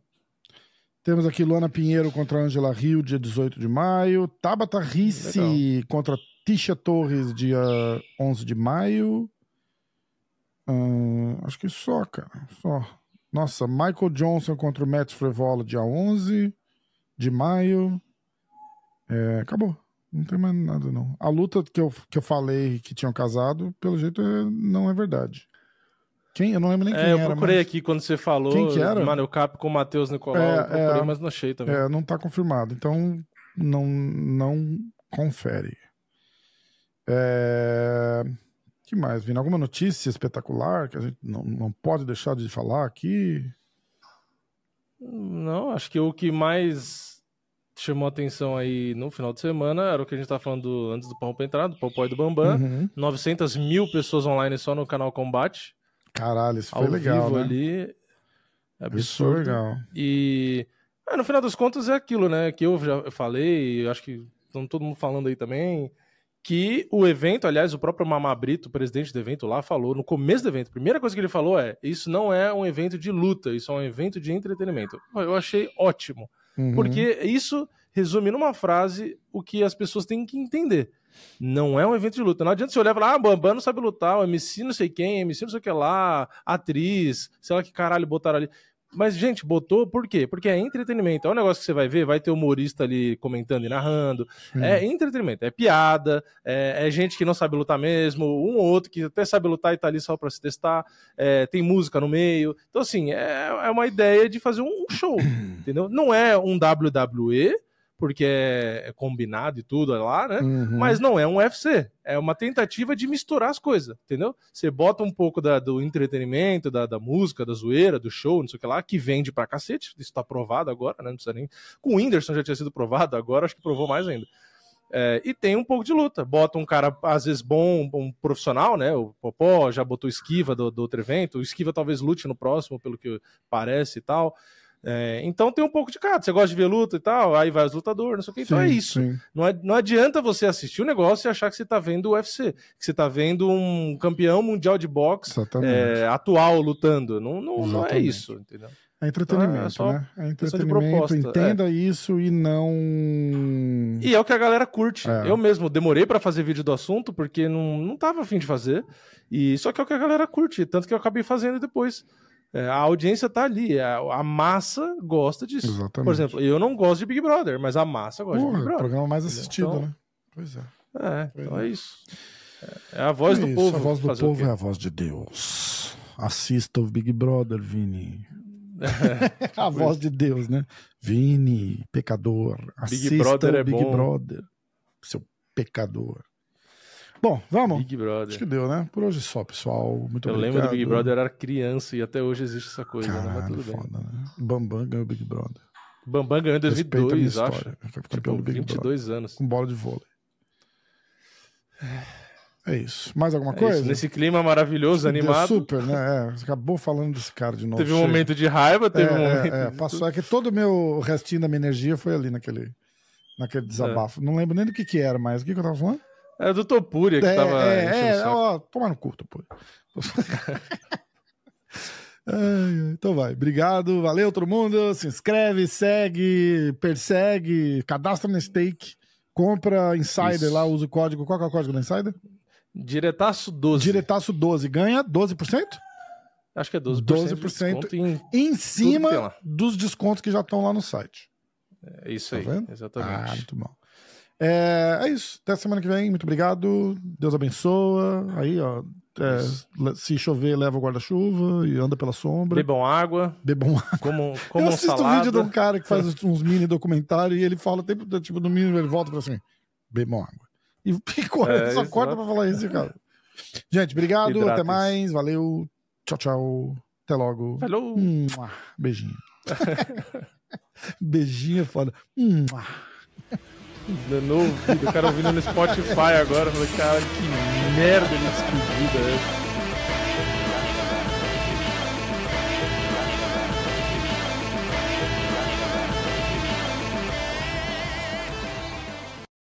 Temos aqui Luana Pinheiro contra Angela Rio, dia 18 de maio. Tabata Ricci contra Tisha Torres, dia 11 de maio. Uh, acho que só, cara. Só. Nossa, Michael Johnson contra o Matt Frevola, dia 11 de maio. É, acabou. Não tem mais nada, não. A luta que eu, que eu falei que tinham casado, pelo jeito, é, não é verdade. Quem? Eu não lembro nem quem é, era. Eu procurei mas... aqui quando você falou. Quem que era? Mano, eu capo com o Matheus Nicolau. É, eu procurei, é, mas não achei também. É, não tá confirmado. Então, não, não confere. É... que mais, Vini? Alguma notícia espetacular que a gente não, não pode deixar de falar aqui? Não, acho que o que mais chamou atenção aí no final de semana era o que a gente tava falando antes do Pão entrar, do Popó e do Bambam. Uhum. 900 mil pessoas online só no canal Combate. Caralho, isso foi legal, vivo né? ali. É absurdo. Isso foi legal. E no final das contas é aquilo, né? Que eu já falei, acho que estão todo mundo falando aí também que o evento, aliás, o próprio Mamabrito, presidente do evento lá, falou no começo do evento, a primeira coisa que ele falou é: isso não é um evento de luta, isso é um evento de entretenimento. Eu achei ótimo, uhum. porque isso resume numa frase o que as pessoas têm que entender. Não é um evento de luta. Não adianta você olhar e falar, ah, Bambam não sabe lutar, o MC não sei quem, MC não sei o que lá, atriz, sei lá que caralho botaram ali. Mas, gente, botou por quê? Porque é entretenimento. É um negócio que você vai ver, vai ter humorista ali comentando e narrando. Hum. É entretenimento, é piada, é, é, gente que não sabe lutar mesmo, um ou outro que até sabe lutar e tá ali só pra se testar. É, tem música no meio. Então, assim, é, é uma ideia de fazer um show, entendeu? Não é um WWE, porque é, é combinado e tudo lá, né? Uhum. Mas não é um UFC. É uma tentativa de misturar as coisas, entendeu? Você bota um pouco da, do entretenimento, da, da, música, da zoeira, do show, não sei o que lá, que vende pra cacete. Isso tá provado agora, né? Não precisa nem. Com o Whindersson já tinha sido provado, agora acho que provou mais ainda. É, e tem um pouco de luta. Bota um cara, às vezes, bom, um profissional, né? O Popó já botou esquiva do, do outro evento. O esquiva talvez lute no próximo, pelo que parece e tal. É, então tem um pouco de cada. Você gosta de ver luta e tal, aí vai os lutadores, não sei o que. Então é isso. Não, não adianta você assistir o negócio e achar que você está vendo o UFC, que você está vendo um campeão mundial de boxe é, atual lutando. Não, não, não, é isso, entendeu? É entretenimento, então é né? É entretenimento, entenda é. isso e não. E é o que a galera curte. É. Eu mesmo demorei para fazer vídeo do assunto porque não, não tava afim de fazer. E só que é o que a galera curte, tanto que eu acabei fazendo depois. É, a audiência tá ali, a, a, massa gosta disso. Exatamente. Por exemplo, eu não gosto de Big Brother, mas a massa gosta Porra, de Big Brother. É o programa mais assistido, então, né? Pois é. É, então é, é isso. É a voz é do isso, povo. A voz do povo é a voz de Deus. Assista o Big Brother, Vini. a voz de Deus, né? Vini, pecador. Assista Big Brother o Big é Brother, seu pecador. Bom, vamos. Big Brother. Acho que deu, né? Por hoje só, pessoal. Muito eu obrigado. lembro do Big Brother, eu era criança e até hoje existe essa coisa, Caralho, né? Mas tudo foda, bem. Né? Bambam ganhou o Big Brother. Bambam ganhou em 2002, acho. Tipo, Big 22 Brother, anos. Com bola de vôlei. É isso. Mais alguma é coisa? Isso. Nesse clima maravilhoso, animado. Super, né? É, você acabou falando desse cara de novo. Teve um chega. momento de raiva, teve é, um momento. É, passou. É que todo o meu restinho da minha energia foi ali naquele, naquele desabafo. Não lembro nem do que, que era mais. O que, que eu tava falando? É do Topuria que é, tava. É, é ó, toma no cu, Topuria. então vai, obrigado, valeu todo mundo. Se inscreve, segue, persegue, cadastra no stake, compra Insider Isso. lá, usa o código. Qual é o código do Insider? Diretaço 12. Diretaço 12. Ganha 12%? Acho que é 12%. 12% em, em cima dos descontos que já estão lá no site. É isso tá aí, vendo? exatamente. Ah, muito bom. É, é isso. Até semana que vem. Muito obrigado. Deus abençoa. Aí, ó. É, se chover, leva o guarda-chuva e anda pela sombra. Bebam água. Bebam água. Como, como Eu assisto um vídeo de um cara que faz uns mini documentários e ele fala, tipo, no mínimo, ele volta e fala assim: bebam água. E, e corre, é, só corta pra falar isso, cara. Gente, obrigado. Até mais. Valeu. Tchau, tchau. Até logo. Falou. Beijinho. Beijinho é foda. No ouvido, o cara ouvindo no Spotify agora. Falei, cara, que merda de despedida é essa?